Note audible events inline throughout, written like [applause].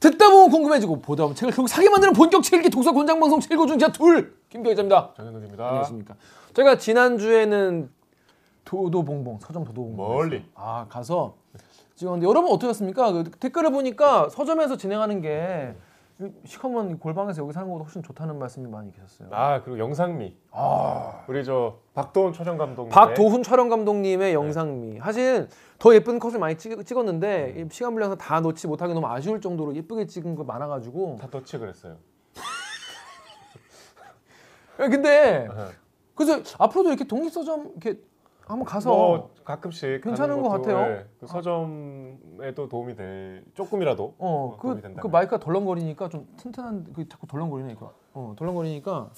듣다 보면 궁금해지고 보다 보면 책을 결국 사게 만드는 본격 책읽기 독서 권장 방송 최고 중자 둘 김기자입니다. 정현욱입니다. 안녕하십니까. 저희가 지난 주에는 도도봉봉 서점 도도봉봉 멀리. 아 가서 찍었는데 여러분 어떠셨습니까? 그 댓글을 보니까 서점에서 진행하는 게 시커먼 골방에서 여기 사는 것보다 훨씬 좋다는 말씀이 많이 계셨어요. 아 그리고 영상미. 우리 저 박도훈 촬영 감독님. 박도훈 촬영 감독님의 영상미. 사실 더 예쁜 컷을 많이 찍, 찍었는데 이 시간 분량에서 다 놓지 못하기 너무 아쉬울 정도로 예쁘게 찍은 거 많아가지고. 다 터치 그랬어요. 야, [laughs] 근데 네. 그래서 앞으로도 이렇게 독립서점 이렇게 한번 가서 뭐 가끔씩 괜찮은 것 같아요. 예, 그 서점에도 도움이 될 조금이라도 어, 도움이 그, 된다면. 그 마이크가 덜렁거리니까 좀 튼튼한 그 자꾸 덜렁거리네 이거. 어, 덜렁거리니까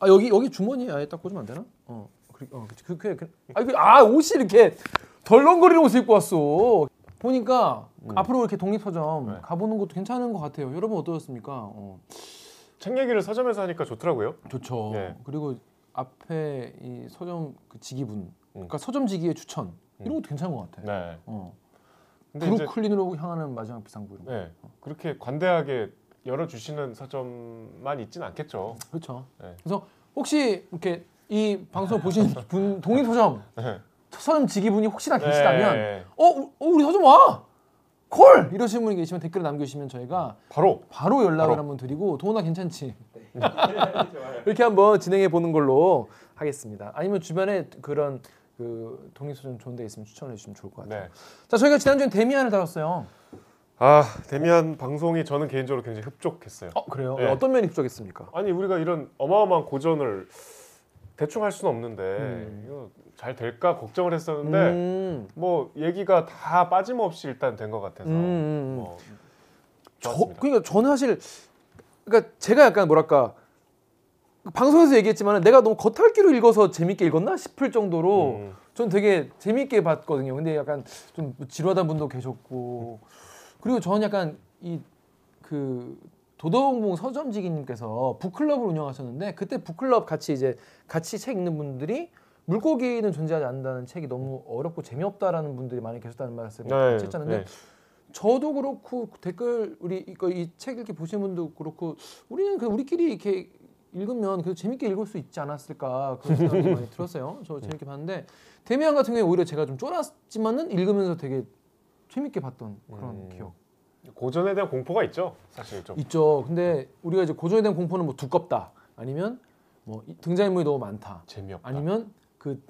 아 여기 여기 주머니에 아예 딱 꽂으면 안 되나? 어, 그리, 어, 그, 그, 그, 아, 그, 아 옷이 이렇게 덜렁거리는 옷을 입고 왔어. 보니까 앞으로 이렇게 독립서점 음. 네. 가보는 것도 괜찮은 것 같아요. 여러분 어떠셨습니까? 어, 책 얘기를 서점에서 하니까 좋더라고요. 좋죠. 예. 그리고 앞에 이 서점 그 지기분, 음. 그러니까 서점 지기의 추천 이런 것도 괜찮은 것 같아. 네. 어. 근데 이제 브루클린으로 향하는 마지막 비상구 이런 거. 네. 그렇게 관대하게 열어주시는 서점만 있진 않겠죠. 그렇죠. 네. 그래서 혹시 이렇게 이 방송 보신 [laughs] 분 독립서점 네. 서점 지기분이 혹시나 계시다면 네. 어, 우- 어 우리 서점 와 콜 이러시는 분이 계시면 댓글을 남겨주시면 저희가 바로 바로 연락을 바로. 한번 드리고 도훈아 괜찮지 [laughs] 이렇게 한번 진행해 보는 걸로 하겠습니다. 아니면 주변에 그런 그 독립서점 좋은 데 있으면 추천해 주시면 좋을 것 같아요. 네. 자 저희가 지난주에 데미안을 다뤘어요. 아 데미안 방송이 저는 개인적으로 굉장히 흡족했어요. 어 그래요? 네. 어떤 면이 부족했습니까? 아니 우리가 이런 어마어마한 고전을 대충 할 수는 없는데 음. 이거 잘 될까 걱정을 했었는데 음, 뭐 얘기가 다 빠짐없이 일단 된 것 같아서 음, 음. 뭐 저. 그러니까 저는 사실 그러니까 제가 약간 뭐랄까 방송에서 얘기했지만 내가 너무 겉핥기로 읽어서 재밌게 읽었나 싶을 정도로 음. 전 되게 재밌게 봤거든요. 근데 약간 좀 지루하다 분도 계셨고 그리고 저는 약간 이 그 도덕봉 서점지기님께서 북클럽을 운영하셨는데 그때 북클럽 같이 이제 같이 책 읽는 분들이 물고기는 존재하지 않는다는 책이 너무 어렵고 재미없다라는 분들이 많이 계셨다는 말씀을 네, 같이 했잖아요. 근데 네. 저도 그렇고 댓글 우리 이거 이 책 이렇게 보시는 분도 그렇고 우리는 그 우리끼리 이렇게 읽으면 그 재밌게 읽을 수 있지 않았을까 그런 생각이 많이 들었어요. 저 재밌게 봤는데 데미안 같은 경우에 오히려 제가 좀 쫄았지만은 읽으면서 되게 재밌게 봤던 그런 음. 기억 고전에 대한 공포가 있죠 사실 좀 있죠. 근데 우리가 이제 고전에 대한 공포는 뭐 두껍다 아니면 뭐 이- 등장인물이 너무 많다 재미없다. 아니면 그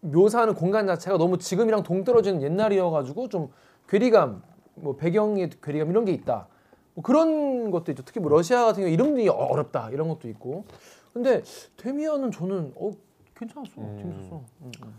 묘사하는 공간 자체가 너무 지금이랑 동떨어지는 옛날이어가지고 좀 괴리감, 뭐 배경의 괴리감 이런 게 있다. 뭐 그런 것도 있죠. 특히 뭐 러시아 같은 경우 이름이 어렵다 이런 것도 있고. 근데 데미안은 저는 어 괜찮았어, 음. 재밌었어. 음, 음.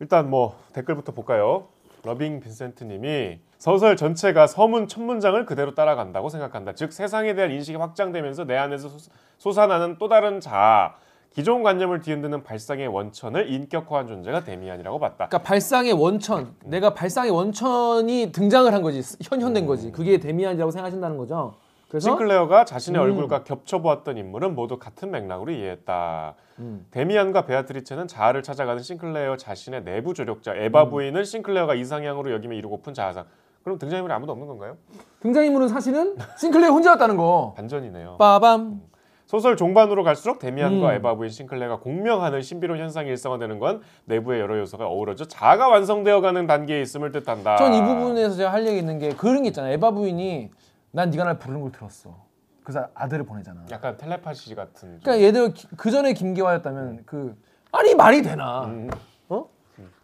일단 뭐 댓글부터 볼까요? 러빙 빈센트님이 소설 전체가 서문 첫 문장을 그대로 따라간다고 생각한다. 즉 세상에 대한 인식이 확장되면서 내 안에서 솟- 솟아나는 또 다른 자아, 기존 관념을 뒤흔드는 발상의 원천을 인격화한 존재가 데미안이라고 봤다. 그러니까 발상의 원천, 내가 발상의 원천이 등장을 한 거지, 현현된 거지. 그게 데미안이라고 생각하신다는 거죠. 그래서 싱클레어가 자신의 음. 얼굴과 겹쳐보았던 인물은 모두 같은 맥락으로 이해했다. 음. 데미안과 베아트리체는 자아를 찾아가는 싱클레어 자신의 내부 조력자, 에바 음. 부인은 싱클레어가 이상향으로 여기며 이루고픈 자아상. 그럼 등장인물이 아무도 없는 건가요? 등장인물은 사실은 싱클레어 혼자였다는 거. 반전이네요. 빠밤. 소설 종반으로 갈수록 데미안과 음. 에바 부인 싱클레어가 공명하는 신비로운 현상이 일상화되는 건 내부의 여러 요소가 어우러져 자아가 완성되어가는 단계에 있음을 뜻한다. 전 이 부분에서 제가 할 얘기 있는 게 그런 게 있잖아요. 에바 부인이 난 네가 날 부르는 걸 들었어. 그래서 아들을 보내잖아. 약간 텔레파시 같은. 좀- 그러니까 얘들 그 전에 김기화였다면 그 아니 말이 되나? 음. 어?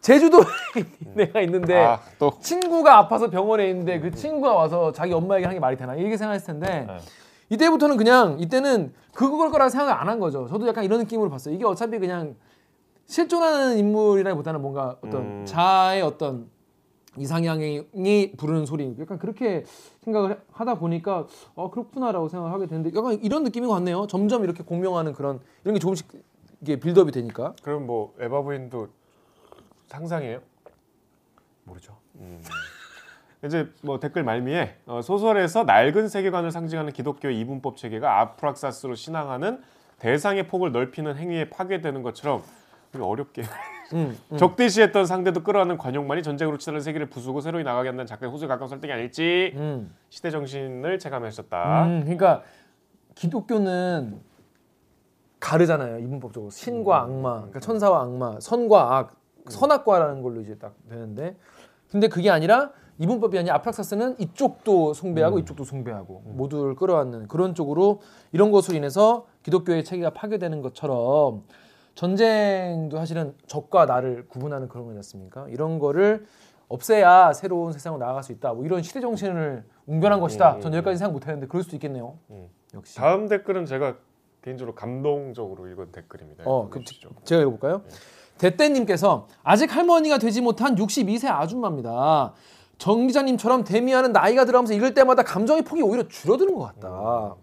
제주도에 [laughs] 내가 있는데 아, 또 친구가 아파서 병원에 있는데 그 친구가 와서 자기 엄마에게 하는 게 말이 되나? 이렇게 생각했을 텐데 네. 이때부터는 그냥 이때는 그걸 거라 생각을 안한 거죠. 저도 약간 이런 느낌으로 봤어요. 이게 어차피 그냥 실존하는 인물이라기보다는 뭔가 어떤 음. 자아의 어떤 이상향이 부르는 소리 약간 그렇게 생각을 하다 보니까 어 그렇구나라고 생각을 하게 되는데 약간 이런 느낌인 것 같네요. 점점 이렇게 공명하는 그런 이런 게 조금씩 이게 빌드업이 되니까 그럼 뭐 에바 부인도 상상이에요? 모르죠. 이제 뭐 댓글 말미에 어, 소설에서 낡은 세계관을 상징하는 기독교의 이분법 체계가 아프락사스로 신앙하는 대상의 폭을 넓히는 행위에 파괴되는 것처럼 어렵게 음, 음. [laughs] 적대시했던 상대도 끌어안는 관용만이 전쟁으로 치달은 세계를 부수고 새로이 나가게 한다는 작가의 호소에 가까운 설득이 아닐지 음. 시대 정신을 체감하셨다. 음, 그러니까 기독교는 가르잖아요 이분법적으로 신과 악마, 그러니까 천사와 악마, 선과 악, 선악과라는 걸로 이제 딱 되는데, 근데 그게 아니라 이분법이 아니라 아프락사스는 이쪽도 숭배하고 이쪽도 숭배하고 모두를 끌어안는 그런 쪽으로 이런 것으로 인해서 기독교의 체계가 파괴되는 것처럼 전쟁도 사실은 적과 나를 구분하는 그런 거지 않습니까? 이런 거를 없애야 새로운 세상으로 나아갈 수 있다. 뭐 이런 시대 정신을 웅변한 것이다. 전 여기까지 생각 못했는데 그럴 수도 있겠네요. 음. 역시. 다음 댓글은 제가 개인적으로 감동적으로 읽은 댓글입니다. 어, 그. 제가 읽어볼까요? 대떼님께서 아직 할머니가 되지 못한 62세 아줌마입니다. 정 기자님처럼 데미안은 나이가 들어가면서 읽을 때마다 감정의 폭이 오히려 줄어드는 것 같다.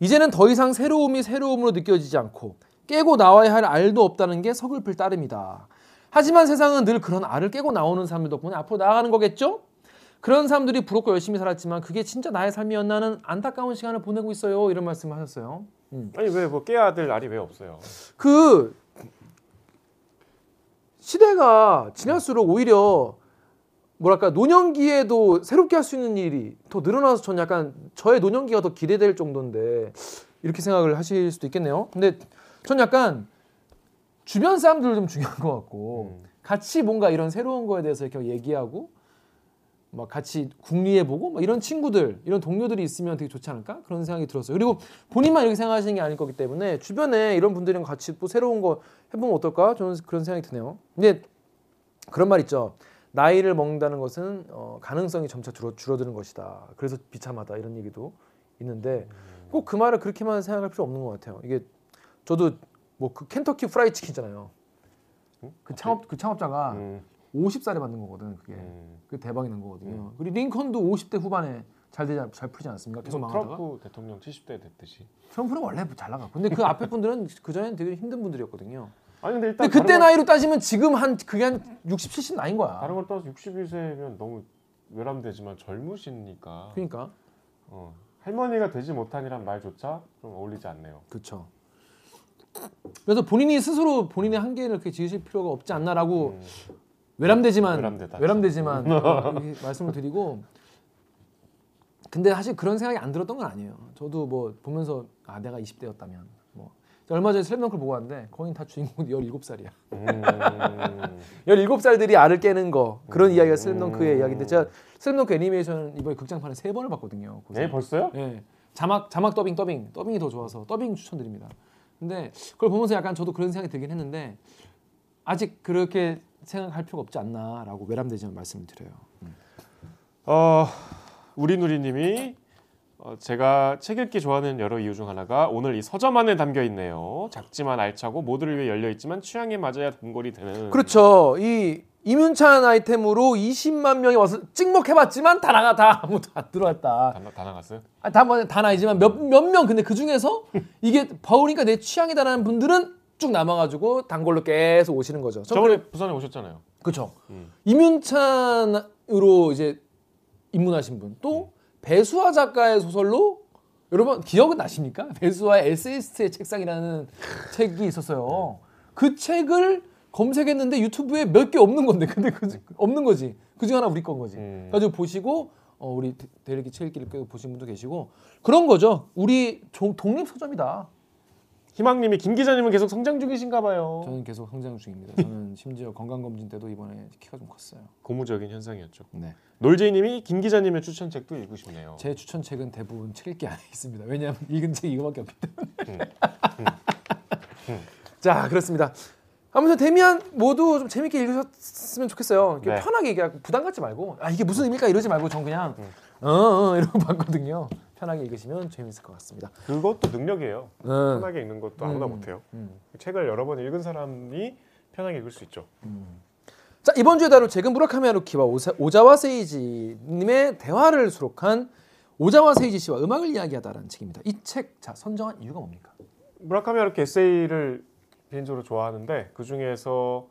이제는 더 이상 새로움이 새로움으로 느껴지지 않고 깨고 나와야 할 알도 없다는 게 서글플 따름이다. 하지만 세상은 늘 그런 알을 깨고 나오는 사람들 덕분에 앞으로 나아가는 거겠죠? 그런 사람들이 부럽고 열심히 살았지만 그게 진짜 나의 삶이었나는 안타까운 시간을 보내고 있어요. 이런 말씀을 하셨어야 음. 아니 왜 뭐 깨야 될 날이 왜 없어요? 그 시대가 지날수록 오히려 뭐랄까 노년기에도 새롭게 할 수 있는 일이 더 늘어나서 전 약간 저의 노년기가 더 기대될 정도인데 이렇게 생각을 하실 수도 있겠네요. 근데 전 약간 주변 사람들 좀 중요한 것 같고 음. 같이 뭔가 이런 새로운 거에 대해서 이렇게 얘기하고 막 같이 궁리해보고 막 이런 친구들 이런 동료들이 있으면 되게 좋지 않을까 그런 생각이 들었어요. 그리고 본인만 이렇게 생각하시는 게 아닐 거기 때문에 주변에 이런 분들이랑 같이 또 새로운 거 해보면 어떨까 저는 그런 생각이 드네요. 근데 그런 말 있죠. 나이를 먹는다는 것은 어, 가능성이 점차 줄어, 줄어드는 것이다. 그래서 비참하다 이런 얘기도 있는데 꼭 그 말을 그렇게만 생각할 필요 없는 것 같아요. 이게 저도 뭐 그 켄터키 프라이 치킨 있잖아요. 그 창업 그 창업자가 음, 50살에 만든 거거든 그게. 음. 그 대박이 난 거거든요. 그리고 링컨도 50대 후반에 잘 되지 않- 잘 풀지 않았습니까? 계속 뭐 망하다가. 트럼프 대통령 70대 됐듯이. 트럼프는 원래 잘 나가. 근데 그 앞에 분들은 그 전에는 되게 힘든 분들이었거든요. 아니 근데 일단 근데 그때 나이로 따지면 지금 한 그게 한 60, 70 나이인 거야. 다른 걸 떠나서 61세면 너무 외람되지만 젊으시니까 그러니까 어, 할머니가 되지 못한이란 말조차 좀 어울리지 않네요. 그렇죠. 그래서 본인이 스스로 본인의 한계를 이렇게 지으실 필요가 없지 않나라고 음, 외람되지만 외람되다. 외람되지만 [laughs] 말씀을 드리고 근데 사실 그런 생각이 안 들었던 건 아니에요. 저도 뭐 보면서 아 내가 20대였다면 뭐 얼마 전에 슬램덩크를 보고 왔는데 거긴 다 주인공이 17살이야. 음, [laughs] 17살들이 알을 깨는 거 그런 음. 이야기가 슬램덩크의 이야기인데 제가 슬램덩크 애니메이션 이번에 극장판에 세 번을 봤거든요. 고생. 네 벌써요? 예. 자막 자막 더빙 더빙 더빙이 더 좋아서 더빙 추천드립니다. 근데 그걸 보면서 약간 저도 그런 생각이 들긴 했는데 아직 그렇게 생각할 필요가 없지 않나라고 외람되지만 말씀을 드려요. 어, 우리 누리님이 어, 제가 책 읽기 좋아하는 여러 이유 중 하나가 오늘 이 서점 안에 담겨 있네요. 작지만 알차고 모두를 위해 열려 있지만 취향에 맞아야 동거리 되는. 그렇죠. 이 이문찬 아이템으로 20만 명이 와서 찍먹해봤지만 다 나가 다 [laughs] 아무도 안 들어왔다. 다, 다 나갔어요? 아, 다, 뭐- 다 나이지만 몇몇 명 근데 그 중에서 이게 버우니까 내 취향이다라는 분들은 쭉 남아가지고 단골로 계속 오시는 거죠. 저 저번에 부산에 오셨잖아요. 그렇죠. 음. 이문찬으로 이제 입문하신 분, 또 배수아 작가의 소설로 여러분 기억은 나십니까? 배수아의 에세이스트의 책상이라는 책이 있었어요. 그 책을 검색했는데 유튜브에 몇 개 없는 건데, 근데 그 중- 없는 거지. 그중 하나 우리 건 거지. 음. 가지고 보시고 어, 우리 대- 대리기 책 읽기를 꽤 보신 분도 계시고 그런 거죠. 우리 종- 독립 서점이다. 희망님이 김 기자님은 계속 성장 중이신가 봐요. 저는 계속 성장 중입니다. 저는 [laughs] 심지어 건강 검진 때도 이번에 키가 좀 컸어요. 고무적인 현상이었죠. 네. 놀제이님이 김 기자님의 추천책도 읽고 싶네요. 제 추천책은 대부분 책 읽기 안에 있습니다. 왜냐하면 읽은 책 이거밖에 없기 때문에. [laughs] 자 그렇습니다. 아무튼 데미안 모두 좀 재밌게 읽으셨으면 좋겠어요. 네. 편하게 얘기하고 부담 갖지 말고 아 이게 무슨 의미일까 이러지 말고 전 그냥 음. 어, 어 이러고 봤거든요. 편하게 읽으시면 재밌을 것 같습니다. 그것도 능력이에요. 음. 편하게 읽는 것도 아무나 음. 못해요. 음. 책을 여러 번 읽은 사람이 편하게 읽을 수 있죠. 자 이번 주에 다룰 책은 무라카미 하루키와 오사, 오자 와 세이지님의 대화를 수록한 오자와 세이지 씨와 음악을 이야기하다라는 책입니다. 이 책 자 선정한 이유가 뭡니까? 무라카미 하루키 에세이를 개인적으로 좋아하는데 그 중에서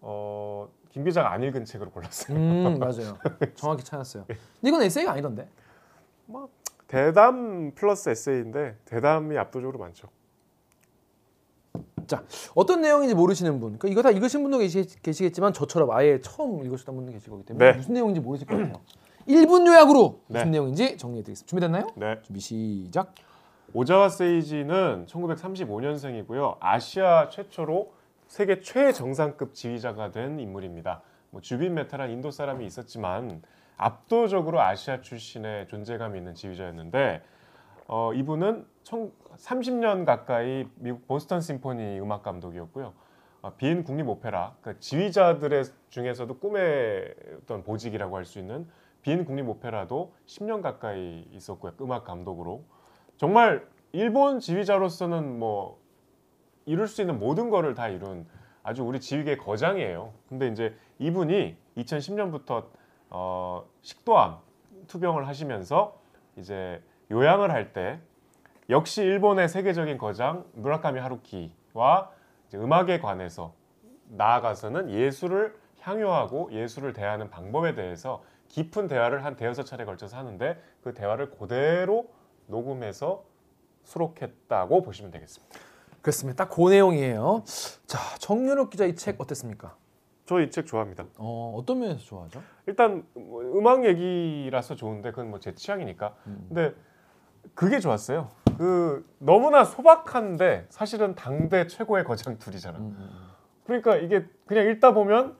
어, 김 기자가 안 읽은 책으로 골랐어요. 음 맞아요. 정확히 찾았어요. [laughs] 근데 이건 에세이가 아니던데. 대담 플러스 에세이인데 대담이 압도적으로 많죠. 자 어떤 내용인지 모르시는 분, 그러니까 이거 다 읽으신 분도 계시, 계시겠지만 저처럼 아예 처음 읽으셨던 분도 계실 거기 때문에 네. 무슨 내용인지 모르실 것 같아요. 1분 요약으로 무슨 네. 내용인지 정리해드리겠습니다. 준비됐나요? 네. 준비 시작. 오자와 세이지는 1935년생이고요. 아시아 최초로 세계 최정상급 지휘자가 된 인물입니다. 뭐 주빈 메타란 인도 사람이 있었지만 압도적으로 아시아 출신의 존재감이 있는 지휘자였는데 어, 이분은 30년 가까이 미국 보스턴 심포니 음악 감독이었고요. 어, 비엔 국립 오페라 그 지휘자들의 중에서도 꿈의 어떤 보직이라고 할 수 있는 비엔 국립 오페라도 10년 가까이 있었고요. 음악 감독으로 정말 일본 지휘자로서는 뭐 이룰 수 있는 모든 거를 다 이룬 아주 우리 지휘계 거장이에요. 근데 이제 이분이 2010년부터 어, 식도암 투병을 하시면서 이제 요양을 할 때 역시 일본의 세계적인 거장 무라카미 하루키와 음악에 관해서 나아가서는 예술을 향유하고 예술을 대하는 방법에 대해서 깊은 대화를 한 대여섯 차례 걸쳐서 하는데 그 대화를 그대로 녹음해서 수록했다고 보시면 되겠습니다. 그렇습니다. 딱 그 내용이에요. 자 정윤욱 기자 이 책 어땠습니까? 저 이 책 좋아합니다. 어, 어떤 면에서 좋아하죠? 일단 뭐 음악 얘기라서 좋은데 그건 뭐 제 취향이니까. 음. 근데 그게 좋았어요. 그 너무나 소박한데 사실은 당대 최고의 거장 둘이잖아. 음, 음, 음. 그러니까 이게 그냥 읽다 보면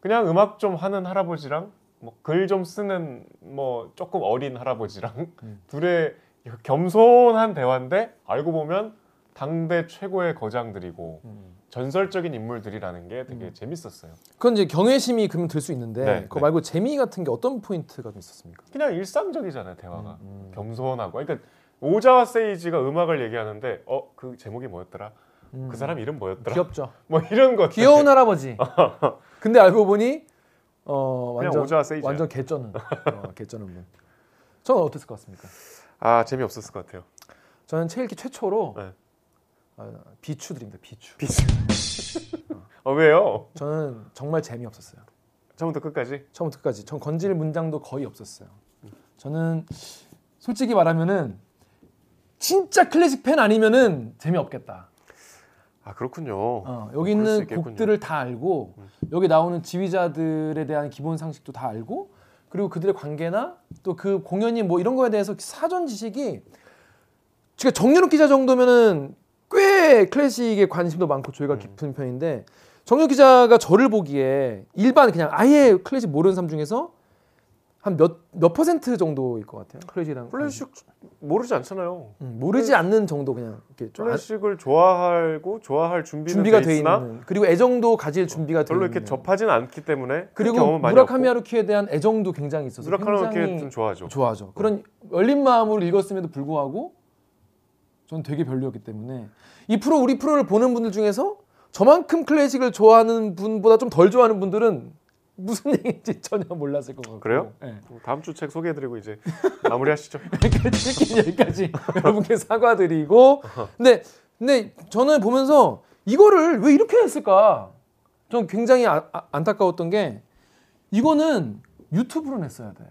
그냥 음악 좀 하는 할아버지랑 뭐 글 좀 쓰는 뭐 조금 어린 할아버지랑 음. [laughs] 둘의 겸손한 대화인데 알고 보면 당대 최고의 거장들이고 음. 전설적인 인물들이라는 게 되게 음. 재밌었어요. 그건 이제 경외심이 그러면 들 수 있는데 네, 그거 네. 말고 재미 같은 게 어떤 포인트가 좀 있었습니까? 그냥 일상적이잖아요 대화가 음, 음. 겸손하고 그러니까 오자와 세이지가 음악을 얘기하는데 어 그 제목이 뭐였더라 음. 그 사람 이름 뭐였더라 귀엽죠. [laughs] 뭐 이런 것 귀여운 할아버지. [laughs] 근데 알고 보니 어 완전 오자와 세이지야. 완전 개쩌는 어, [laughs] 개쩌는 분. 저는 어땠을 것 같습니까? 아 재미 없었을 것 같아요 저는 책 읽기 최초로 네. 아, 비추 드립니다. 비추. 비슷 [laughs] 어 왜요 저는 정말 재미없었어요. 처음부터 끝까지 처음부터 끝까지. 전 건질 문장도 거의 없었어요. 저는 솔직히 말하면은 진짜 클래식 팬 아니면은 재미없겠다. 아 그렇군요 어, 여기 그럴 수 있는. 음. 곡들을 다 알고 여기 나오는 지휘자들에 대한 기본 상식도 다 알고 그리고 그들의 관계나 또 그 공연이 뭐 이런 거에 대해서 사전 지식이 제가 정연욱 기자 정도면은 꽤 클래식에 관심도 많고 음. 조예가 깊은 편인데 정연욱 기자가 저를 보기에 일반 그냥 아예 클래식 모르는 사람 중에서 한 몇 몇 퍼센트 정도일 것 같아요. 관심. 클래식 모르지 않잖아요 음, 모르지 않는 정도 그냥 이렇게 좀 안- 클래식을 좋아하고 좋아할 준비는 준비가 돼 있는 그리고 애정도 가질 준비가 돼 별로 이렇게 접하진 않기 때문에 그 그리고 무라카미 하루키에 대한 애정도 굉장히 있어서 무라카미 하루키 좀 좋아하죠 좋아하죠. 그런 열린 마음으로 읽었음에도 불구하고 저는 되게 별로였기 때문에 이 프로 우리 프로를 보는 분들 중에서 저만큼 클래식을 좋아하는 분보다 좀 덜 좋아하는 분들은 무슨 [laughs] 얘기인지 전혀 몰랐을 것 같고 그래요? 네. 다음 주 책 소개해드리고 이제 마무리하시죠 [laughs] 특히 여기까지 [laughs] 여러분께 사과드리고 근데 근데 저는 보면서 이거를 왜 이렇게 했을까? 좀 굉장히 아- 아- 안타까웠던 게 이거는 유튜브로 냈어야 돼.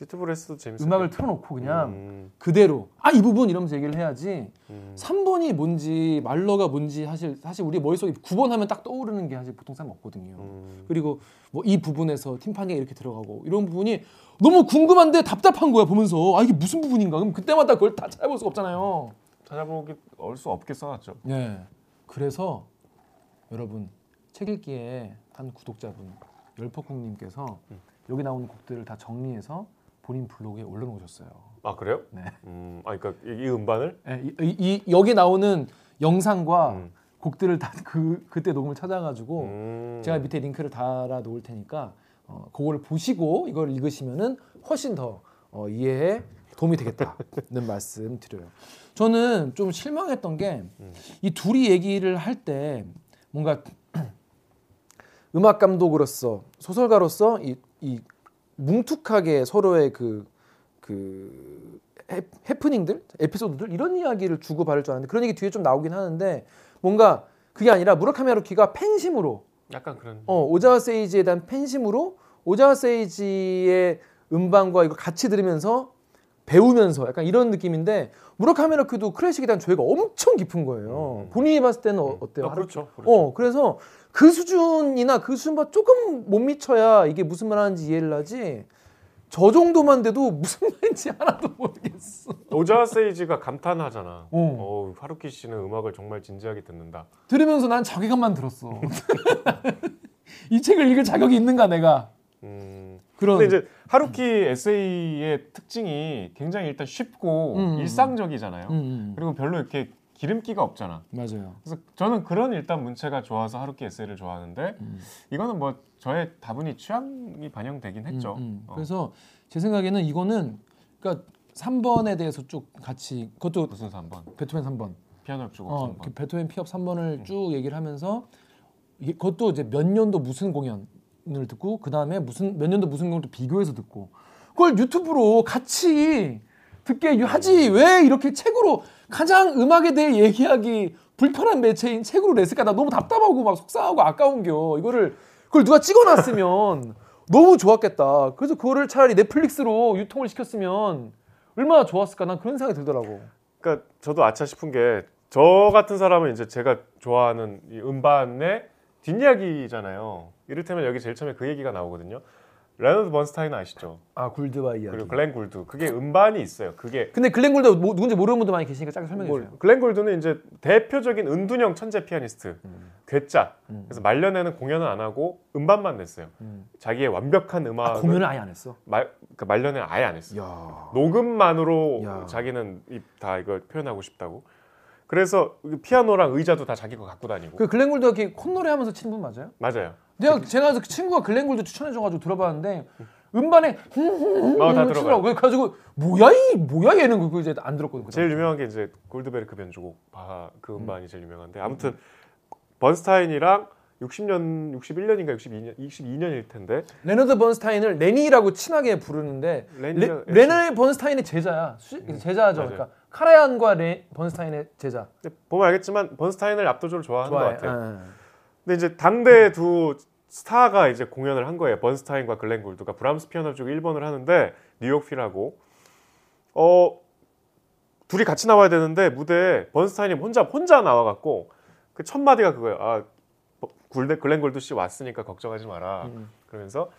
유튜브로 했어도 재밌어요 음악을 틀어놓고 그냥 음, 그대로 아 이 부분 이러면서 얘기를 해야지 음. 3번이 뭔지 말러가 뭔지 사실 사실 우리 머릿속에 9번 하면 딱 떠오르는 게 사실 보통 사람 없거든요. 음. 그리고 뭐 이 부분에서 팀파니가 이렇게 들어가고 이런 부분이 너무 궁금한데 답답한 거야 보면서 아 이게 무슨 부분인가 그럼 그때마다 그걸 다 찾아볼 수가 없잖아요. 찾아보기 어릴 수 없게 써놨죠 네. 그래서 여러분 책 읽기에 한 구독자분 열폭국님께서 음. 여기 나오는 곡들을 다 정리해서 본인 블로그에 올려놓으셨어요. 아 그래요? 네. 음, 아 그러니까 이, 이 음반을 네, 이, 이- 이- 여기 나오는 영상과 음. 곡들을 다 [laughs] 그 그때 녹음을 찾아가지고 음. 제가 밑에 링크를 달아 놓을 테니까 어, 그거를 보시고 이걸 읽으시면은 훨씬 더 어, 이해에 도움이 되겠다는 [laughs] 말씀 드려요. 저는 좀 실망했던 게 이 둘이 얘기를 할 때 뭔가 [clears throat] 음악 감독으로서 소설가로서 이, 이 뭉툭하게 서로의 그, 그 해, 해프닝들, 에피소드들 이런 이야기를 주고 받을 줄 알았는데 그런 얘기 뒤에 좀 나오긴 하는데 뭔가 그게 아니라 무라카미 하루키가 팬심으로 약간 그런 어, 오자와 세이지에 대한 팬심으로 오자와 세이지의 음반과 이거 같이 들으면서 배우면서 약간 이런 느낌인데 무라카미 하루키도 클래식에 대한 조예가 엄청 깊은 거예요. 음. 본인이 봤을 때는 어, 어때요? 아? 그렇죠. 그렇죠. 어 그래서 그 수준이나 그 수준보다 조금 못 미쳐야 이게 무슨 말 하는지 이해를 하지 저 정도만 돼도 [laughs] 무슨 말인지 하나도 모르겠어 오자 세이지가 감탄하잖아. 어. 어, 하루키 씨는 음악을 정말 진지하게 듣는다. 들으면서 난 자괴감만 들었어 [laughs] 이 책을 읽을 자격이 있는가 내가 음. 그런 근데 이제 하루키 에세이의 특징이 굉장히 일단 쉽고 음. 일상적이잖아요. 음, 음. 그리고 별로 이렇게 기름기가 없잖아. 맞아요 그래서 저는 그런 일단 문체가 좋아서 하루키 에세이를 좋아하는데 음. 이거는 뭐 저의 다분히 취향이 반영되긴 했죠. 음, 음. 어. 그래서 제 생각에는 이거는 그러니까 3번에 대해서 쭉 같이 그것도 무슨 3번? 베토벤 3번 피아노 협주곡 어, 3번. 그 베토벤 피업 음. 3번을 쭉 얘기를 하면서 이게 그것도 이제 몇 년도 무슨 공연을 듣고 그 다음에 무슨 몇 년도 무슨 공연도 비교해서 듣고 그걸 유튜브로 같이 듣게 하지. 왜 이렇게 책으로 가장 음악에 대해 얘기하기 불편한 매체인 책으로 냈을까? 나 너무 답답하고 막 속상하고 아까운겨. 이거를 그걸 누가 찍어놨으면 [laughs] 너무 좋았겠다. 그래서 그거를 차라리 넷플릭스로 유통을 시켰으면 얼마나 좋았을까? 난 그런 생각이 들더라고. 그러니까 저도 아차 싶은 게 저 같은 사람은 이제 제가 좋아하는 이 음반의 뒷이야기잖아요. 이를테면 여기 제일 처음에 그 얘기가 나오거든요. 레너드 번스타인 아시죠? 아 굴드바 이야기 그리고 글렌 굴드. 그게 음반이 있어요. 그게 근데 글렌 굴드 뭐, 누군지 모르는 분도 많이 계시니까 짧게 설명해 뭐, 주세요. 글렌 굴드는 이제 대표적인 은둔형 천재 피아니스트. 괴짜. 음. 그래서 말년에는 공연을 안 하고 음반만 냈어요. 음. 자기의 완벽한 아, 음악을 공연을 아예 안 했어. 말, 그러니까 말년에 아예 안 했어요. 야. 녹음만으로 야. 자기는 이- 다 이걸 표현하고 싶다고. 그래서 그 피아노랑 의자도 다 자기 거 갖고 다니고. 그 글렌 굴드 이렇게 콧노래 하면서 치는 분 맞아요? 맞아요. 내가 제가 그 친구가 글렌 굴드 추천해 줘 가지고 들어봤는데 음반에 어, 다 들어가요. 치더라고. 그래가지고 뭐야 이 뭐야 얘는 그거 이제 안 들었거든. 제일 유명한 게 이제 골드베르크 변주곡 바, 그 음반이 제일 유명한데 아무튼 번스타인이랑 60년, 61년인가 62년, 22년일 텐데 레너드 번스타인을 레니라고 친하게 부르는데 레니가 레, 레너 번스타인의 제자야. 수- 제자죠. 맞아요. 그러니까 카라얀과 레, 번스타인의 제자. 보면 알겠지만 번스타인을 압도적으로 좋아하는 것 같아요. 예. 근데 이제 당대 두 스타가 이제 공연을 한 거예요. 번스타인과 글렌 굴드가 브람스 피아노 곡 1번을 하는데 뉴욕 필하고 어 둘이 같이 나와야 되는데 무대에 번스타인이 혼자 혼자 나와 갖고 그 첫 마디가 그거예요. 아 버- 굴레 글렌 굴드 씨 왔으니까 걱정하지 마라. 음. 그러면서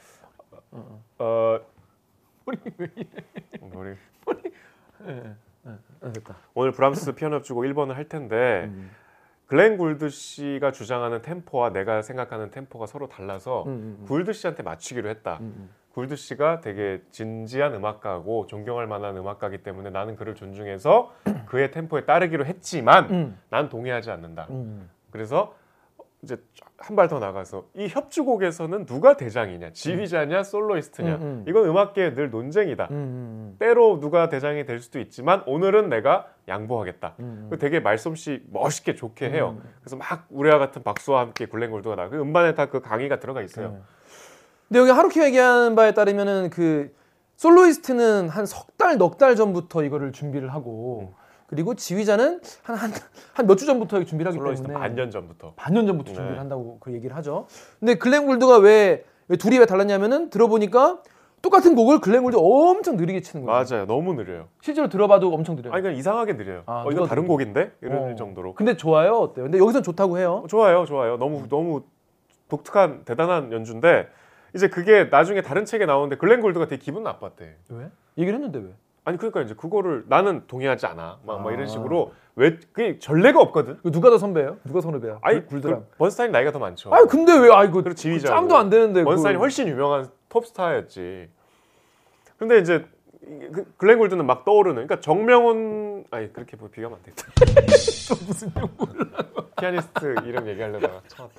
어, 어 우리 왜 이래? 우리 예, 예. 예, 됐다. 오늘 브람스 피아노 협주곡 1번을 할 텐데 음. 글렌 굴드 씨가 주장하는 템포와 내가 생각하는 템포가 서로 달라서 음, 음, 음. 굴드 씨한테 맞추기로 했다. 음, 음. 굴드 씨가 되게 진지한 음악가고 존경할 만한 음악가이기 때문에 나는 그를 존중해서 [clears throat] 그의 템포에 따르기로 했지만 음. 난 동의하지 않는다. 음. 그래서 이제 한 발 더 나가서 이 협주곡에서는 누가 대장이냐, 지휘자냐, soloist냐 음, 음. 이건 음악계의 늘 논쟁이다. 음, 음, 때로 누가 대장이 될 수도 있지만 오늘은 내가 양보하겠다. 음. 그 되게 말솜씨 멋있게 좋게 해요. 그래서 막 우레와 같은 박수와 함께 글렌 굴드가 나오고 그 음반에 다 그 강의가 들어가 있어요. 네. 근데 여기 하루키가 얘기하는 바에 따르면은 그 soloist는 한 석 달, 넉 달 전부터 이거를 준비를 하고 그리고 지휘자는 한 한 한 몇 주 전부터 준비를 하기 때문에 반년 전부터. 반년 전부터 네. 준비를 한다고 그 얘기를 하죠. 근데 글렌 굴드가 왜, 왜 둘이 왜 달랐냐면은 들어보니까 똑같은 곡을 글렌 굴드 엄청 느리게 치는 거예요. 맞아요. 너무 느려요. 실제로 들어봐도 엄청 느려요. 아니 그냥 이상하게 느려요. 아, 어, 누가 다른? 곡인데 이럴 어. 정도로. 근데 좋아요. 어때요? 근데 여기선 좋다고 해요. 어, 좋아요, 좋아요. 너무 너무 독특한 대단한 연주인데 이제 그게 나중에 다른 책에 나오는데 글렌 골드가 되게 기분 나빴대. 왜? 얘기를 했는데 왜? 아니 그러니까 이제 그거를 나는 동의하지 않아. 막, 막 아. 이런 식으로 왜 그게 전례가 없거든. 이거 누가 더 선배예요? 누가 선후배야? 아니 굴드랑. 그 번스타인 나이가 더 많죠. 아니 근데 왜 아이고 그리고 지휘자고. 짬도 안 되는데 번스타인이 그- 훨씬 유명한 톱스타였지. 근데 이제 그 글렌 골드는 막 떠오르는. 그러니까 정명훈 아니 그렇게 뭐 비교하면 안 되겠다. [laughs] 무슨 욕을 피아니스트 이름 얘기하려다가 참았다.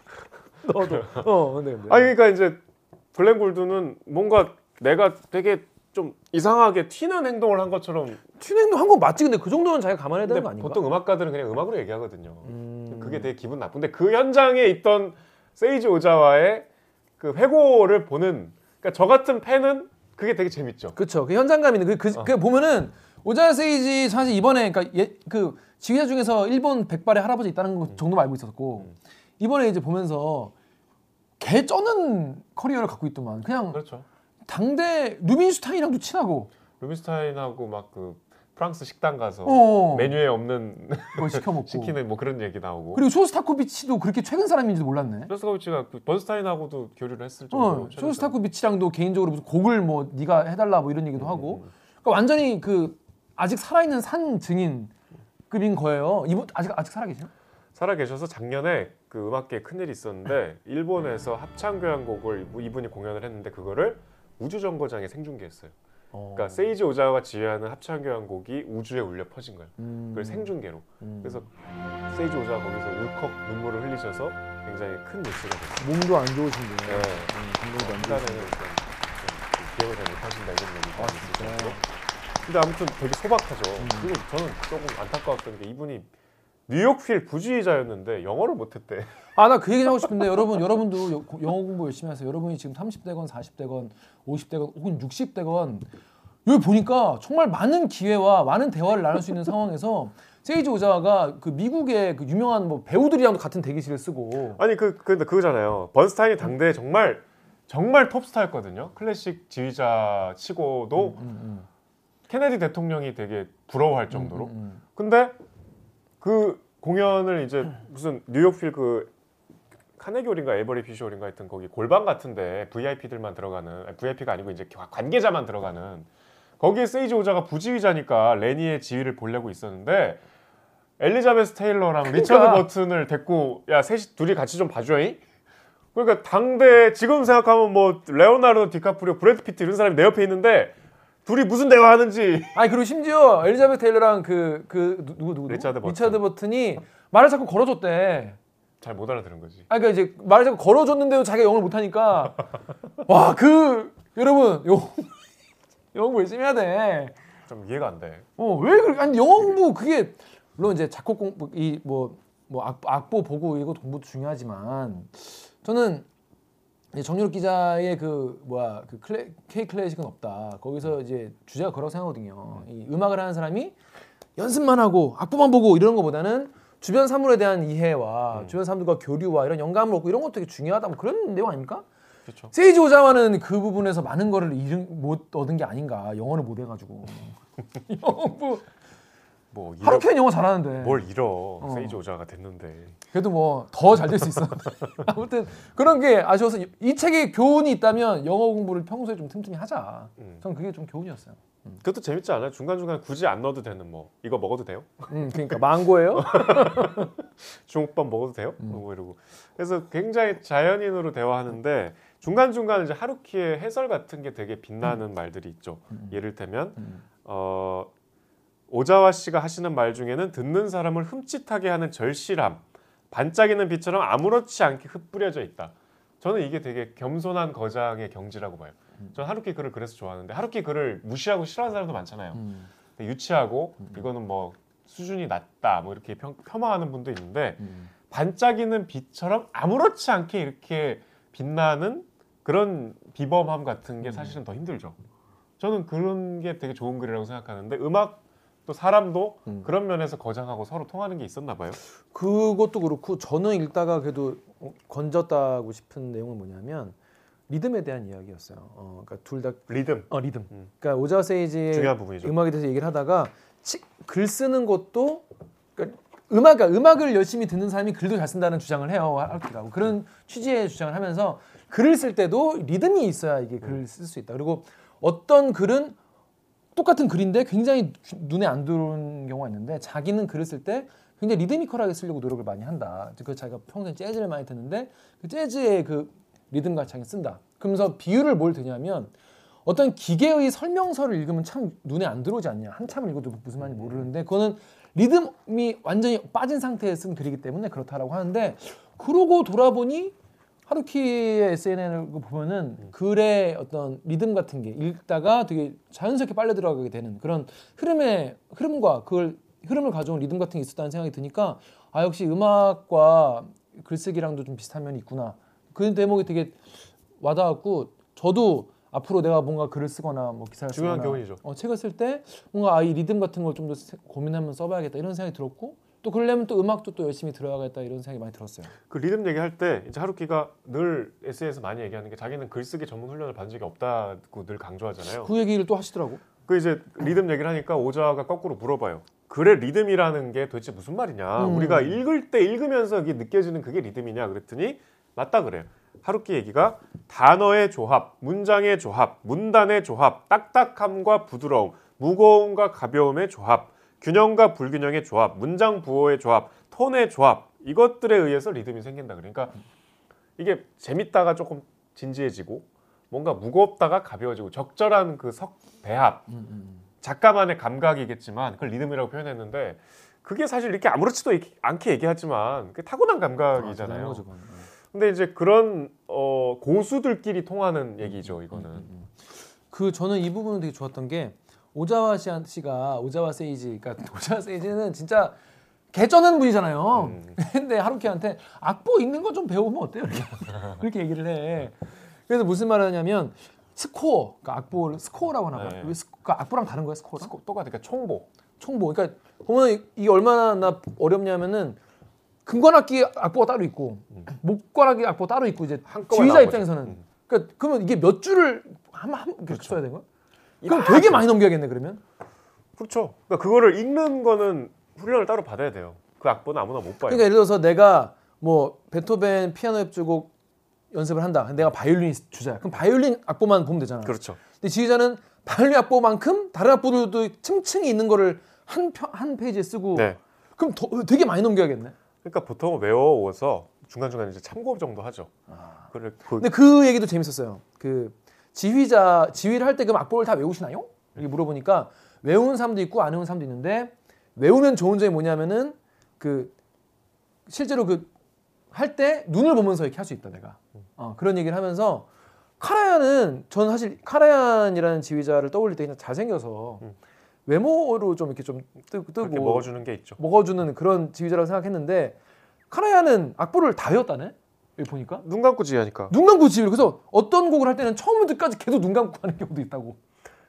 [laughs] 너도 어 근데 근데 아니 그러니까 이제 글렌 골드는 뭔가 내가 되게 좀 이상하게 튀는 행동을 한 것처럼 튜닝도 한거 맞지 근데 그 정도는 자기가 감안해야 되는 거 아닌가? 보통 음악가들은 그냥 음악으로 얘기하거든요. 음. 그게 되게 기분 나쁜데 그 현장에 있던 세이지 오자와의 그 회고를 보는 그러니까 저 같은 팬은 그게 되게 재밌죠. 그쵸 그 현장감 있는 그, 그, 어. 그 보면은 오자 세이지 사실 이번에 그러니까 예, 그 지휘자 중에서 일본 백발의 할아버지 있다는 거 정도 알고 있었고 음. 이번에 이제 보면서 개 쩌는 커리어를 갖고 있더만 그냥 그렇죠. 당대 루빈슈타인이랑도 친하고 루빈스타인하고 막 그 프랑스 식당 가서 어. 메뉴에 없는 뭐 시켜 먹고. 시키는 뭐 그런 얘기 나오고. 그리고 쇼스타코비치도 그렇게 최근 사람인지도 몰랐네. 쇼스타코비치가 그 번스타인하고도 교류를 했을 정도로 어, 쇼스타코비치랑도 개인적으로 무슨 곡을 뭐 네가 해달라 뭐 이런 얘기도 음, 하고. 그러니까 완전히 그 아직 살아있는 산 증인급인 거예요. 이분 아직 아직 살아계세요? 살아 계셔서 작년에 그 음악계에 큰 일이 있었는데 일본에서 합창 교향곡을 이분이 공연을 했는데 그거를 우주 정거장에 생중계했어요. 그러니까 세이지 오자와가 지휘하는 합창 교향곡이 우주에 울려 퍼진 거예요. 음. 그걸 생중계로. 음. 그래서 세이지 오자가 거기서 울컥 눈물을 흘리셔서 굉장히 큰 뉴스가 됐어요. 몸도 안 좋으신데. 네. 음, 건강도 안 한간에는 좋으신데. 좀, 좀 기억을 잘 못하신다 이런 얘기가 아? 정도로. 근데 아무튼 되게 소박하죠. 음. 그리고 저는 조금 안타까웠던 게 이분이 뉴욕필 부주의자였는데 영어를 못했대. [laughs] 아, 나 그 얘기 하고 싶은데 여러분, 여러분도 여- 영어 공부 열심히 하세요. 여러분이 지금 30대건 40대건 50대건 혹은 60대건 여기 보니까 정말 많은 기회와 많은 대화를 나눌 수 있는 상황에서 세이지 오자와가 그 미국의 그 유명한 뭐 배우들이랑도 같은 대기실을 쓰고 아니 그 근데 그거잖아요. 번스타인이 당대에 정말 정말 톱스타였거든요. 클래식 지휘자 치고도 음, 케네디 대통령이 되게 부러워할 정도로. 음, 음. 근데 그 공연을 이제 무슨 뉴욕필 그 카네기홀인가 에버리 피쇼홀인가 하여튼 거기 골방 같은데 VIP들만 들어가는 아니, VIP가 아니고 이제 관계자만 들어가는 거기에 세이지 오자가 부지휘자니까 레니의 지휘를 보려고 있었는데 엘리자베스 테일러랑 리처드 그러니까. 버튼을 데리고 야 셋이 둘이 같이 좀 봐줘잉 그러니까 당대 지금 생각하면 뭐 레오나르도 디카프리오 브래드 피트 이런 사람이 내 옆에 있는데 둘이 무슨 대화하는지 아니 그리고 심지어 엘리자베트 테일러랑 그그 누구 누구 누구? 리차드 버튼. 리차드 버튼이 말을 자꾸 걸어줬대. 잘 못 알아들은 거지 아, 그러니까 이제 말을 자꾸 걸어줬는데도 자기가 영어를 못 하니까 [laughs] 와 그 여러분 영 영어 공부 열심히 해야 돼. 좀 이해가 안 돼 어왜 그렇게 아니 영어 공부 그게 물론 이제 작곡 공부 이뭐뭐 악보 보고 이거 공부도 중요하지만 저는 정유럽 기자의 그 뭐야 그 클래, K 클래식은 없다. 거기서 이제 주제가 그렇다고 생각하거든요. 이 음악을 하는 사람이 연습만 하고 악보만 보고 이런 것보다는 주변 사물에 대한 이해와 주변 사람들과 교류와 이런 영감을 얻고 이런 것도 되게 중요하다. 뭐 그런 내용 아닙니까? 그렇죠 세이지 오자와는 그 부분에서 많은 거를 잃은, 못 얻은 게 아닌가. 영어를 못 해가지고. [laughs] 영어 뭐 하루키는 영어 잘하는데. 뭘 잃어 세이지 오자가 됐는데 그래도 뭐 더 잘 될 수 있어. [laughs] [laughs] 아무튼 그런 게 아쉬워서 이- 이 책에 교훈이 있다면 영어 공부를 평소에 좀 틈틈이 하자. 음. 전 그게 좀 교훈이었어요. 그것도 재밌지 않아요? 중간중간 굳이 안 넣어도 되는 뭐 이거 먹어도 돼요? 음, 그러니까 [laughs] 망고예요. 중국밥 먹어도 돼요? 음. 뭐 이러고 그래서 굉장히 자연인으로 대화하는데 중간중간 이제 하루키의 해설 같은 게 되게 빛나는 말들이 있죠 예를 들면 음. 어, 오자와 씨가 하시는 말 중에는 듣는 사람을 흠칫하게 하는 절실함 반짝이는 빛처럼 아무렇지 않게 흩뿌려져 있다. 저는 이게 되게 겸손한 거장의 경지라고 봐요. 저는 하루키 글을 그래서 좋아하는데 하루키 글을 무시하고 싫어하는 사람도 많잖아요. 음, 유치하고 이거는 뭐 수준이 낮다 뭐 이렇게 평, 폄하하는 분도 있는데 음. 반짝이는 빛처럼 아무렇지 않게 이렇게 빛나는 그런 비범함 같은 게 사실은 더 힘들죠. 저는 그런 게 되게 좋은 글이라고 생각하는데 음악 또 사람도 음. 그런 면에서 거장하고 서로 통하는 게 있었나 봐요. 그것도 그렇고 저는 읽다가 그래도 어, 건졌다고 싶은 내용은 뭐냐면 리듬에 대한 이야기였어요. 어, 그러니까 둘 다 리듬 어, 리듬. 음. 그러니까 오자 세이지의 중요한 부분이죠. 음악에 대해서 얘기를 하다가 치- 글 쓰는 것도 그러니까 음악 그러니까 음악을 열심히 듣는 사람이 글도 잘 쓴다는 주장을 해요 하루키가 그런 취지의 주장을 하면서 글을 쓸 때도 리듬이 있어야 이게 글을 쓸 수 있다 그리고 어떤 글은 똑같은 글인데 굉장히 귀- 눈에 안 들어오는 경우가 있는데 자기는 글을 쓸 때 굉장히 리드미컬하게 쓰려고 노력을 많이 한다. 그 자기가 평소에 재즈를 많이 듣는데 그 재즈의 그 리듬과 자기 쓴다. 그러면서 비유를 뭘 드냐면 어떤 기계의 설명서를 읽으면 참 눈에 안 들어오지 않냐. 한참을 읽어도 무슨 말인지 모르는데 그거는 리듬이 완전히 빠진 상태에 쓴 글이기 때문에 그렇다라고 하는데 그러고 돌아보니 하루키의 SNL을 보면은 글의 어떤 리듬 같은 게 읽다가 되게 자연스럽게 빨려 들어가게 되는 그런 흐름의 흐름과 그걸 흐름을 가져온 리듬 같은 게 있었다는 생각이 드니까 아 역시 음악과 글쓰기랑도 좀 비슷한 면이 있구나 그 대목이 되게 와닿았고 저도 앞으로 내가 뭔가 글을 쓰거나 뭐 기사를 중요한 쓰거나 교훈이죠. 어, 책을 쓸 때 뭔가 아, 이 리듬 같은 걸 좀 더 고민하면 써봐야겠다 이런 생각이 들었고 또 그러려면 또 음악도 또 열심히 들어야겠다 이런 생각이 많이 들었어요. 그 리듬 얘기할 때 이제 하루키가 늘 에세이에서 많이 얘기하는 게 자기는 글쓰기 전문 훈련을 받은 적이 없다고 늘 강조하잖아요. 그 얘기를 또 하시더라고. 그 이제 리듬 얘기를 하니까 오자가 거꾸로 물어봐요. 그래 리듬이라는 게 도대체 무슨 말이냐? 음. 우리가 읽을 때 읽으면서 이게 느껴지는 그게 리듬이냐? 그랬더니 맞다 그래요. 하루키 얘기가 단어의 조합, 문장의 조합, 문단의 조합, 딱딱함과 부드러움, 무거움과 가벼움의 조합, 균형과 불균형의 조합, 문장 부호의 조합, 톤의 조합 이것들에 의해서 리듬이 생긴다. 그러니까 이게 재밌다가 조금 진지해지고 뭔가 무겁다가 가벼워지고 적절한 그 석 배합 음, 음. 작가만의 감각이겠지만 그걸 리듬이라고 표현했는데 그게 사실 이렇게 아무렇지도 않게 얘기하지만 그게 타고난 아, 감각이잖아요. 근데 이제 그런 어, 고수들끼리 통하는 얘기죠, 이거는. 음, 그 저는 이 부분은 되게 좋았던 게 오자와 씨- 씨가 오자와 세이지, 그러니까 [laughs] 오자와 세이지는 진짜 개쩌는 분이잖아요. 음. 근데 하루키한테 악보 읽는 거 좀 배우면 어때요? 이렇게 [laughs] 그렇게 얘기를 해. 그래서 무슨 말을 하냐면 스코어, 그러니까 악보를 스코어라고 하나 봐요. 네. 왜 스코, 그러니까 악보랑 다른 거야 스코어랑? 스코- 똑같으니까 총보. 총보. 그러니까 보면 이- 이게 얼마나 어렵냐면은 금관악기 악보가 따로 있고 목관악기 악보가 따로 있고 이제 지휘자 입장에서는. 음. 그러니까 그러면 이게 몇 줄을 한한 이렇게 그렇죠. 써야 되는 거야? 그럼 되게 많이 넘겨야겠네 그러면. 그렇죠. 그러니까 그거를 읽는 거는 훈련을 따로 받아야 돼요. 그 악보는 아무나 못 봐요. 그러니까 예를 들어서 내가 뭐 베토벤 피아노 협주곡 연습을 한다. 내가 바이올린 주자야. 그럼 바이올린 악보만 보면 되잖아. 그렇죠. 근데 지휘자는 바이올린 악보만큼 다른 악보들도 층층이 있는 거를 한, 편- 한 페이지에 쓰고 네. 그럼 더, 되게 많이 넘겨야겠네. 그러니까 보통 외워서 중간중간 이제 참고 정도 하죠. 그를 그, 근데 그 얘기도 재밌었어요. 그 지휘자 지휘를 할 때 그럼 악보를 다 외우시나요? 이렇게 물어보니까 외우는 사람도 있고 안 외우는 사람도 있는데 외우면 좋은 점이 뭐냐면은 그 실제로 그 할 때 눈을 보면서 이렇게 할 수 있다 내가 어, 그런 얘기를 하면서 카라얀은 저는 사실 카라얀이라는 지휘자를 떠올릴 때 그냥 잘생겨서 음. 외모로 좀 이렇게 좀 뜨, 뜨고 먹어주는 게 있죠. 먹어주는 그런 지휘자라고 생각했는데 카라얀은 악보를 다 외웠다네 여기 보니까 눈 감고 지휘하니까. 눈 감고 지휘를 그래서 어떤 곡을 할 때는 처음부터 끝까지 계속 눈 감고 하는 경우도 있다고.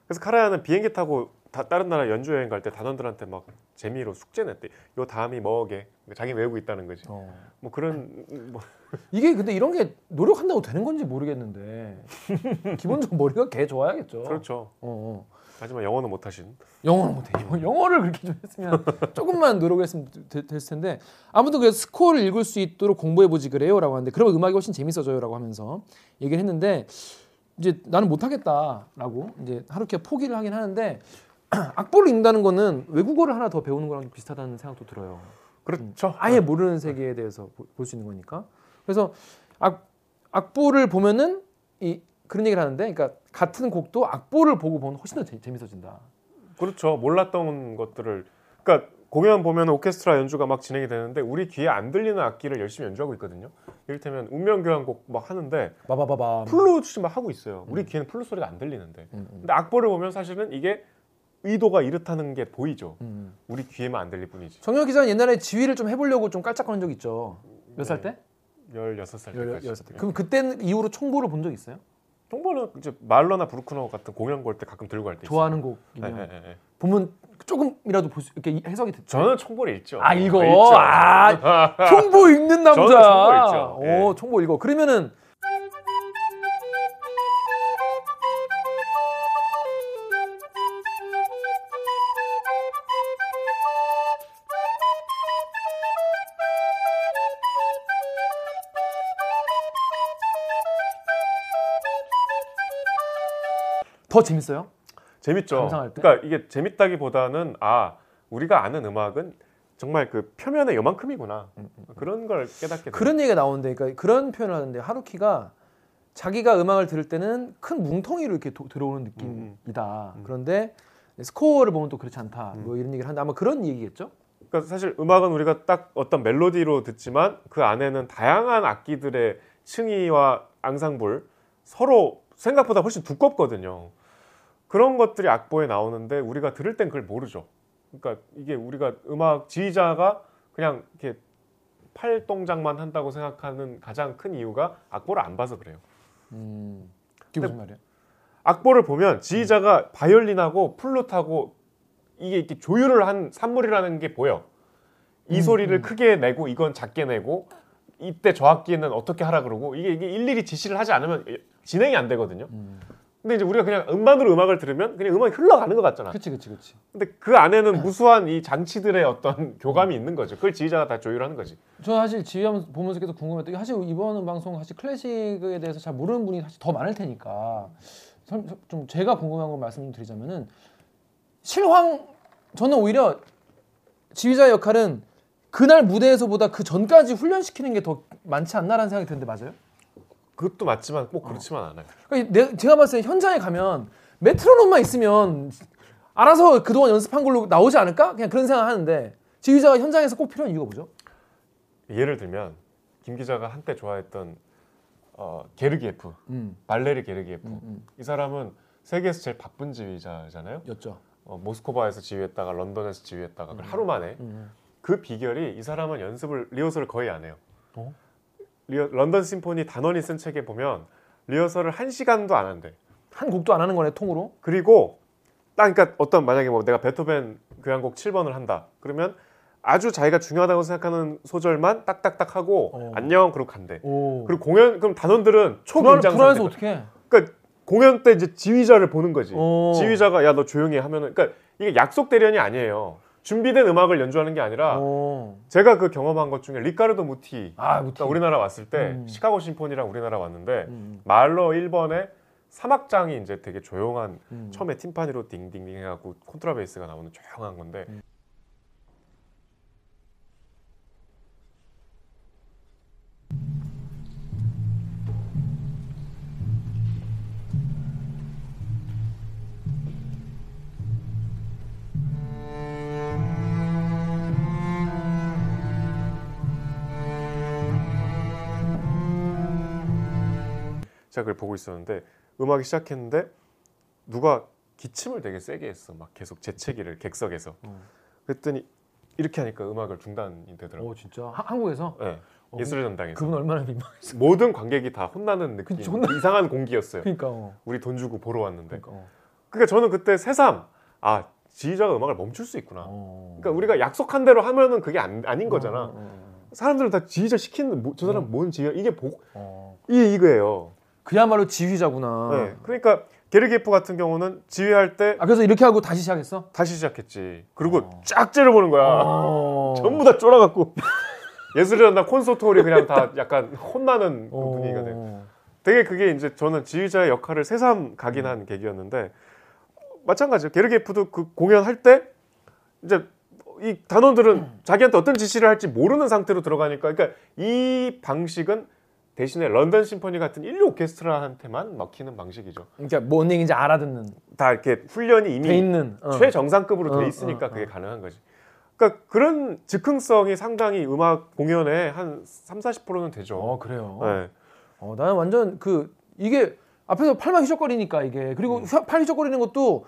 그래서 카라야는 비행기 타고 다, 다른 나라 연주 여행 갈 때 단원들한테 막 재미로 숙제 냈대. 요 다음이 뭐게? 자기 외우고 있다는 거지. 뭐 그런 뭐 [laughs] 이게 근데 이런 게 노력한다고 되는 건지 모르겠는데 [laughs] 기본적으로 머리가 개 좋아야겠죠. 그렇죠. 어, 어. 하지만 영어는 못 하신. 영어는 못해. 영어- 영어를 그렇게 좀 했으면 조금만 노력했으면 되- 됐을 텐데 아무튼 그 스코어를 읽을 수 있도록 공부해 보지 그래요라고 하는데 그러면 음악이 훨씬 재밌어져요라고 하면서 얘기를 했는데 이제 나는 못하겠다라고 이제 하루키가 포기를 하긴 하는데 [clears throat] 악보를 읽는다는 거는 외국어를 하나 더 배우는 거랑 좀 비슷하다는 생각도 들어요. 그렇죠. 아예 모르는 세계에 대해서 볼 수 있는 거니까. 그래서 악, 악보를 보면은 이 그런 얘기를 하는데, 그러니까 같은 곡도 악보를 보고 보면 훨씬 더 재, 재밌어진다. 그렇죠. 몰랐던 것들을 그러니까 공연 보면 오케스트라 연주가 막 진행이 되는데 우리 귀에 안 들리는 악기를 열심히 연주하고 있거든요. 이를테면 운명 교향곡 막 하는데 바바바바. 플루트 막 하고 있어요. 우리 귀에는 플루트 소리가 안 들리는데. 음, 음, 근데 악보를 보면 사실은 이게 의도가 이렇다는 게 보이죠. 음. 우리 귀에만 안 들릴 뿐이지. 정영 기자는 옛날에 지휘를 좀 해보려고 좀 깔짝거린 적 있죠. 몇 살 때? 16살 열- 때까지. 열살 때. 그럼 그때 이후로 총보를 본 적 있어요? 정보는 이제 말러나 브루크너 같은 공연 볼때 가끔 들고 갈 때 좋아하는. 곡이면 네, 네, 네. 보면 조금이라도 볼 수, 이렇게 해석이 됐죠. 저는 총보를 읽죠. 아 읽어. 읽죠. 아 [laughs] 총보 읽는 남자. 저는 총보 읽죠. 예. 오 총보 읽어. 그러면은 더 재밌어요? 재밌죠. 감상할 때? 그러니까 이게 재밌다기보다는 아 우리가 아는 음악은 정말 그 표면의 요만큼이구나 그런 걸 깨닫게 돼요. 음, 그런 얘기가 나오는데, 그러니까 그런 표현을 하는데 하루키가 자기가 음악을 들을 때는 큰 뭉텅이로 이렇게 도- 들어오는 느낌이다. 음. 그런데 스코어를 보면 또 그렇지 않다. 뭐 이런 얘기를 하는데 아마 그런 얘기겠죠? 그러니까 사실 음악은 우리가 딱 어떤 멜로디로 듣지만 그 안에는 다양한 악기들의 층위와 앙상블 서로 생각보다 훨씬 두껍거든요. 그런 것들이 악보에 나오는데 우리가 들을 땐 그걸 모르죠. 그러니까 이게 우리가 음악 지휘자가 그냥 이렇게 팔 동작만 한다고 생각하는 가장 큰 이유가 악보를 안 봐서 그래요. 음. 그게 무슨 말이야? 악보를 보면 지휘자가 바이올린하고 플룻하고 이게 이렇게 조율을 한 산물이라는 게 보여. 이 음, 소리를 음. 크게 내고 이건 작게 내고 이때 저 악기는 어떻게 하라 그러고 이게, 이게 일일이 지시를 하지 않으면 진행이 안 되거든요. 음. 근데 이제 우리가 그냥 음반으로 음악을 들으면 그냥 음악이 흘러가는 것 같잖아. 그치 그치 그치. 근데 그 안에는 무수한 이 장치들의 어떤 [laughs] 교감이 있는 거죠. 그걸 지휘자가 다 조율하는 거지. 저는 사실 지휘하면서 보면서 계속 궁금했던 게 사실 이번 방송 사실 클래식에 대해서 잘 모르는 분이 사실 더 많을 테니까 설- 좀 제가 궁금한 거 말씀 좀 드리자면은 실황 저는 오히려 지휘자의 역할은 그날 무대에서보다 그 전까지 훈련시키는 게 더 많지 않나라는 생각이 드는데 맞아요? 그것도 맞지만 꼭 그렇지만 않아요. 그러니까 내- 제가 봤을 때 현장에 가면 메트로놈만 있으면 알아서 그동안 연습한 걸로 나오지 않을까? 그냥 그런 생각 하는데 지휘자가 현장에서 꼭 필요한 이유가 뭐죠? 예를 들면 김 기자가 한때 좋아했던 어, 게르기예프, 음, 발레리 게르기예프. 음, 음. 이 사람은 세계에서 제일 바쁜 지휘자잖아요. 였죠. 어, 모스크바에서 지휘했다가 런던에서 지휘했다가 그걸 하루 만에 음. 그 비결이 이 사람은 연습을 리허설을 거의 안 해요. 어? 리허, 런던 심포니 단원이 쓴 책에 보면 리허설을 한 시간도 안 한대. 한 곡도 안 하는 거네 통으로. 그리고 딱 그러니까 어떤 만약에 뭐 내가 베토벤 교향곡 7번을 한다. 그러면 아주 자기가 중요하다고 생각하는 소절만 딱딱딱 하고 어. 안녕 그러고 간대. 오. 그리고 공연 그럼 단원들은 초긴장 불안해서. 어떻게? 그러니까 공연 때 이제 지휘자를 보는 거지. 어. 지휘자가 야 너 조용히 해 하면은 그러니까 이게 약속 대련이 아니에요. 준비된 음악을 연주하는 게 아니라 어. 제가 그 경험한 것 중에 리카르도 무티 아, 무티. 그러니까 우리나라 왔을 때 음. 시카고 심포니랑 우리나라 왔는데 음, 말러 1번에 사막장이 이제 되게 조용한 음. 처음에 팀파니로 딩딩딩 해갖고 콘트라베이스가 나오는 조용한 건데 제가 그걸 보고 있었는데 음악이 시작했는데 누가 기침을 되게 세게 했어 막 계속 재채기를 객석에서 음. 그랬더니 이렇게 하니까 음악을 중단이 되더라고 오 진짜 하- 한국에서 네. 어, 예술의 전당에서 그분 얼마나 민망했어. 모든 관객이 다 혼나는 느낌 그치, 혼나- 이상한 공기였어요 그러니까. 어. 우리 돈 주고 보러 왔는데 그러니까. 어. 그러니까 저는 그때 새삼 아 지휘자가 음악을 멈출 수 있구나 어. 그러니까 우리가 약속한 대로 하면은 그게 안, 아닌 거잖아 어, 어, 사람들은 다 지휘자 시키는 뭐, 저 사람 뭔 지휘야 이게 복 어. 이게 이거예요 그야말로 지휘자구나. 네. 그러니까 게르기예프 같은 경우는 지휘할 때 아 그래서 이렇게 하고 다시 시작했어? 다시 시작했지. 그리고 어. 쫙 째려보는 거야. 어. [laughs] 전부 다 쫄아갖고. [laughs] 예술의 전당 콘서트 홀이 그냥 다 약간 혼나는 그 어. 분위기가 돼요. 되게 그게 이제 저는 지휘자의 역할을 새삼 각인한 계기였는데 마찬가지예요. 게르게프도 그 공연할 때 이제 이 단원들은 자기한테 어떤 지시를 할지 모르는 상태로 들어가니까 그러니까 이 방식은 대신에 런던 심포니 같은 인류 오케스트라한테만 먹히는 방식이죠. 그러니까 뭔 얘기인지 알아듣는 다 이렇게 훈련이 이미 돼 있는 어. 최정상급으로 어, 돼 있으니까 어, 그게 어. 가능한 거지. 그러니까 그런 즉흥성이 상당히 음악 공연에 한 3, 40%는 되죠. 어 그래요. 네. 어, 나는 완전 그 이게 앞에서 팔만 휘적거리니까 이게 그리고 음. 휘- 팔 휘적거리는 것도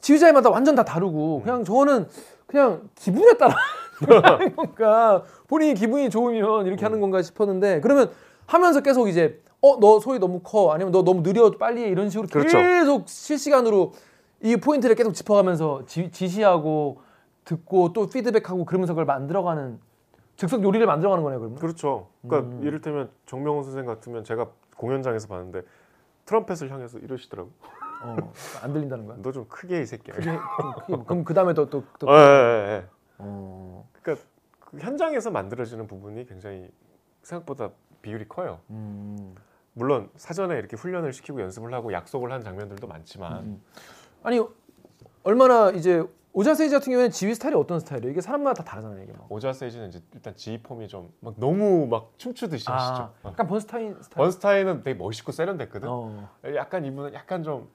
지휘자마다 완전 다 다르고 음. 그냥 저거는 그냥 기분에 따라 [laughs] 하는 건가 본인이 기분이 좋으면 이렇게 음. 하는 건가 싶었는데 그러면 하면서 계속 이제 어 너 소리 너무 커 아니면 너 너무 느려 빨리 해 이런 식으로 그렇죠. 계속 실시간으로 이 포인트를 계속 짚어가면서 지, 지시하고 듣고 또 피드백하고 그러면서 그걸 만들어가는 즉석 요리를 만들어가는 거네요 그러면 그렇죠. 그러니까 음. 이를테면 정명훈 선생 같으면 제가 공연장에서 봤는데 트럼펫을 향해서 이러시더라고. 어, 안 들린다는 거야 너 좀 크게 이 새끼야. 그게 좀 크게- 그럼 그 다음에 또또 또. 예, 예, 예. 어, 그러니까 그 현장에서 만들어지는 부분이 굉장히 생각보다 비율이 커요. 음, 물론 사전에 이렇게 훈련을 시키고 연습을 하고 약속을 한 장면들도 많지만 음. 아니 얼마나 이제 오자세이지 같은 경우에는 지휘 스타일이 어떤 스타일이에요? 이게 사람마다 다 다르잖아요. 이게 막. 오자 세이지는 이제 일단 지휘 폼이 좀 막 너무 막 춤추듯이 아, 하시죠. 어. 약간 번스타인 스타일. 번스타인은 되게 멋있고 세련됐거든. 어. 약간 이분은 약간 좀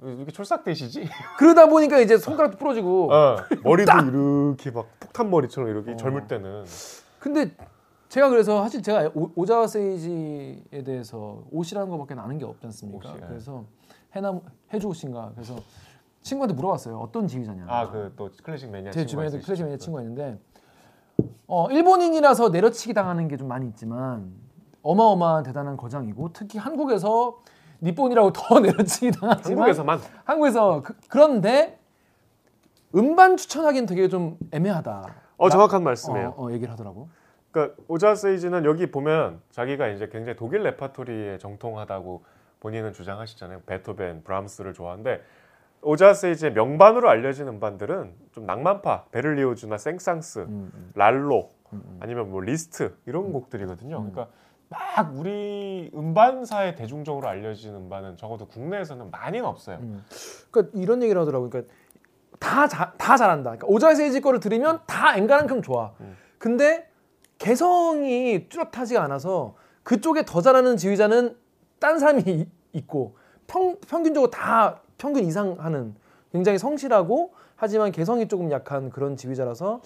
이렇게 촐싹대시지. [laughs] 그러다 보니까 이제 손가락도 부러지고. 어, 머리도 [laughs] 이렇게 막 폭탄 머리처럼 이렇게 어. 젊을 때는 근데 제가 그래서 사실 제가 오- 오자세이지에 대해서 옷이라는 것밖에 아는 게 없지 않습니까? 옷이, 예. 그래서 해나 해주 옷인가 그래서 친구한테 물어봤어요. 어떤 지휘자냐. 아그 또 클래식 매니아 제 주변에도. 클래식 매니아 친구가 있는데 어, 일본인이라서 내려치기 당하는 게 좀 많이 있지만 어마어마한 대단한 거장이고 특히 한국에서 니폰이라고 더 [laughs] 내려치기 당하지만 한국에서만 한국에서 그, 그런데 음반 추천하기는 되게 좀 애매하다. 어 정확한 말씀이에요. 어, 어, 얘기를 하더라고. 그러니까 오자와 세이지는 여기 보면 자기가 이제 굉장히 독일 레파토리에 정통하다고 본인은 주장하시잖아요. 베토벤, 브람스를 좋아하는데 오자와 세이지의 명반으로 알려진 음반들은 좀 낭만파, 베를리오즈나 생상스, 음, 음, 랄로 음, 음. 아니면 뭐 리스트 이런 곡들이거든요. 음. 그러니까 막 우리 음반사에 대중적으로 알려진 음반은 적어도 국내에서는 많이는 없어요. 음. 그러니까 이런 얘기를 하더라고. 그러니까 다, 자, 다 잘한다. 그러니까 오자세이지 거를 들으면 다 엔간한큼 좋아. 음. 근데 개성이 뚜렷하지가 않아서 그쪽에 더 잘하는 지휘자는 딴 사람이 이- [laughs] 있고 평, 평균적으로 다 평균 이상 하는 굉장히 성실하고 하지만 개성이 조금 약한 그런 지휘자라서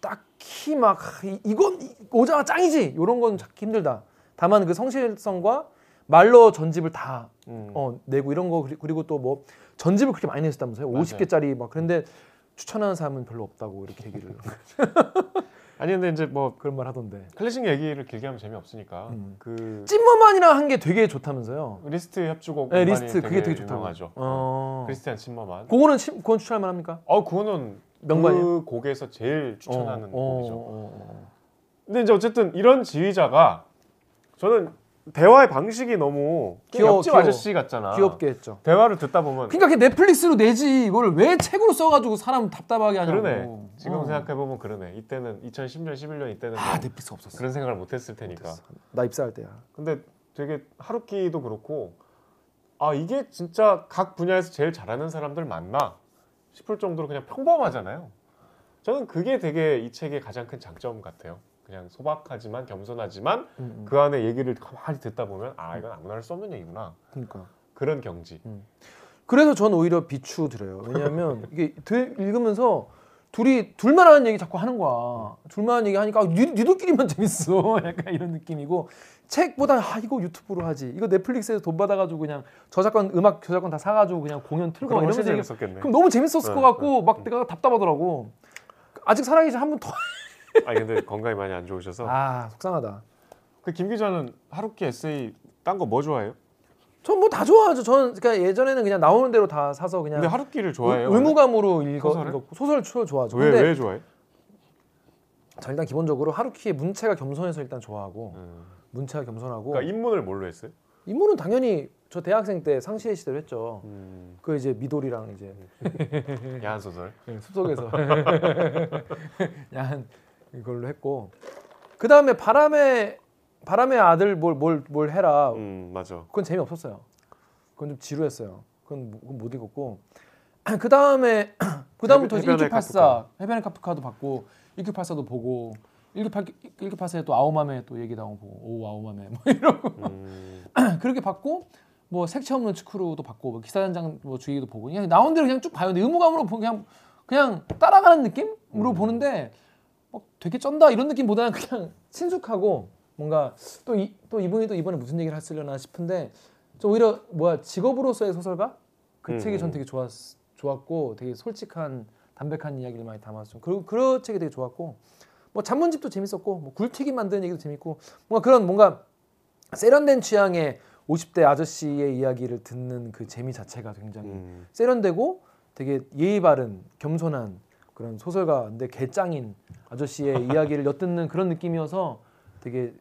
딱히 막 이- 이건 이- 오자와가 짱이지 이런 건 찾기 힘들다. 다만 그 성실성과 말로 전집을 다 음. 어, 내고 이런 거 그리- 그리고 또 뭐 전집을 그렇게 많이 냈었다면서요? 맞아요. 50개짜리 막 그런데 추천하는 사람은 별로 없다고 이렇게 얘기를 [laughs] 아니 근데 이제 뭐 그런 말 하던데. 클래식 얘기를 길게 하면 재미없으니까 음. 그 찐머만이랑 한 게 되게 좋다면서요? 리스트 협주곡 네, 리스트 그게 되게 좋다고. 유명하죠. 어. 크리스티안 침머만. 그거는 치- 그건 추천할 만합니까? 어 그거는 명반이에요? 그 곡에서 제일 추천하는 어, 곡이죠. 어, 어, 근데 이제 어쨌든 이런 지휘자가 저는 대화의 방식이 너무 귀여워, 옆집 귀여워. 아저씨 같잖아. 어. 귀엽게 했죠. 대화를 듣다 보면 그러니까 그게 넷플릭스로 내지 이걸 왜 책으로 써가지고 사람 답답하게 하냐고. 그러네. 지금 어. 생각해 보면 그러네. 이때는 2010년, 11년 이때는 아 뭐 넷플릭스 없었어. 그런 생각을 못했을 테니까. 못했어. 나 입사할 때야. 근데 되게 하루키도 그렇고 아 이게 진짜 각 분야에서 제일 잘하는 사람들 맞나 싶을 정도로 그냥 평범하잖아요. 저는 그게 되게 이 책의 가장 큰 장점 같아요. 그냥 소박하지만 겸손하지만 음, 음. 그 안에 얘기를 가만히 듣다 보면 아 이건 아무나 할 수 없는 얘기구나 그러니까. 그런 경지. 그래서 전 오히려 비추 드려요. 왜냐하면 [laughs] 이게 들- 읽으면서 둘이 둘만 하는 얘기 자꾸 하는 거야. 둘만 하는 얘기 하니까 아, 니, 니들끼리만 [laughs] 재밌어. 약간 이런 느낌이고 책보다 아 이거 유튜브로 하지. 이거 넷플릭스에서 돈 받아가지고 그냥 저작권 음악 저작권 다 사가지고 그냥 공연 틀고 막 이러면서 재밌었겠네. 그럼 너무 재밌었을 네, 것 같고 네. 막 내가 답답하더라고. 아직 살아계신 한분 더. 아 근데 건강이 많이 안 좋으셔서. 아 속상하다. 그 김 기자는 하루키 에세이 딴 거 뭐 좋아해요? 전 뭐 다 좋아하죠. 저는 그러니까 예전에는 그냥 나오는 대로 다 사서 그냥 근데 하루키를 좋아해요? 의- 의무감으로 읽어 소설을? 읽었고 소설 초 좋아하죠. 왜 왜 좋아해? 자, 일단 기본적으로 하루키의 문체가 겸손해서 일단 좋아하고 음. 문체가 겸손하고 그러니까 입문을 뭘로 했어요? 인물은 당연히 저 대학생 때 상시의 시대로 했죠. 음, 그 이제 미돌이랑 이제 [laughs] 야한 소설. 숲속에서 [laughs] [laughs] 야한 이걸로 했고 그 다음에 바람의 바람의 아들 뭘뭘 뭘 해라 음 맞아. 그건 재미 없었어요. 그건 좀 지루했어요. 그건, 뭐- 그건 못 읽었고 그 다음에 그 다음부터 해변- 해변의 1984 해변의 카프카도 받고 1984도 보고 1984 1984에 또 아오마메 또 얘기 나오고 오 아오마메 뭐 이러고 음, [clears throat] 그렇게 받고 뭐 색채 없는 츠쿠루도 받고 뭐 기사단장 뭐 주의도 보고 그냥 나온 대로 그냥 쭉 봐요. 근데 의무감으로 보- 그냥 그냥 따라가는 느낌으로 음. 보는데 뭐 되게 쩐다 이런 느낌보다는 그냥 [laughs] 친숙하고 뭔가 또, 이, 또 이분이 또 이번에 무슨 얘기를 하시려나 싶은데 좀 오히려 뭐야 직업으로서의 소설가 그 음, 책이 전 음. 되게 좋았 좋았고 되게 솔직한 담백한 이야기를 많이 담았어. 그 그런 책이 되게 좋았고 뭐 잔문집도 재밌었고 뭐 굴튀기 만드는 얘기도 재밌고 뭔가 그런 뭔가 세련된 취향의 50대 아저씨의 이야기를 듣는 그 재미 자체가 굉장히 음. 세련되고 되게 예의 바른 겸손한 그런 소설가인데 개짱인 아저씨의 [laughs] 이야기를 엿듣는 그런 느낌이어서 되게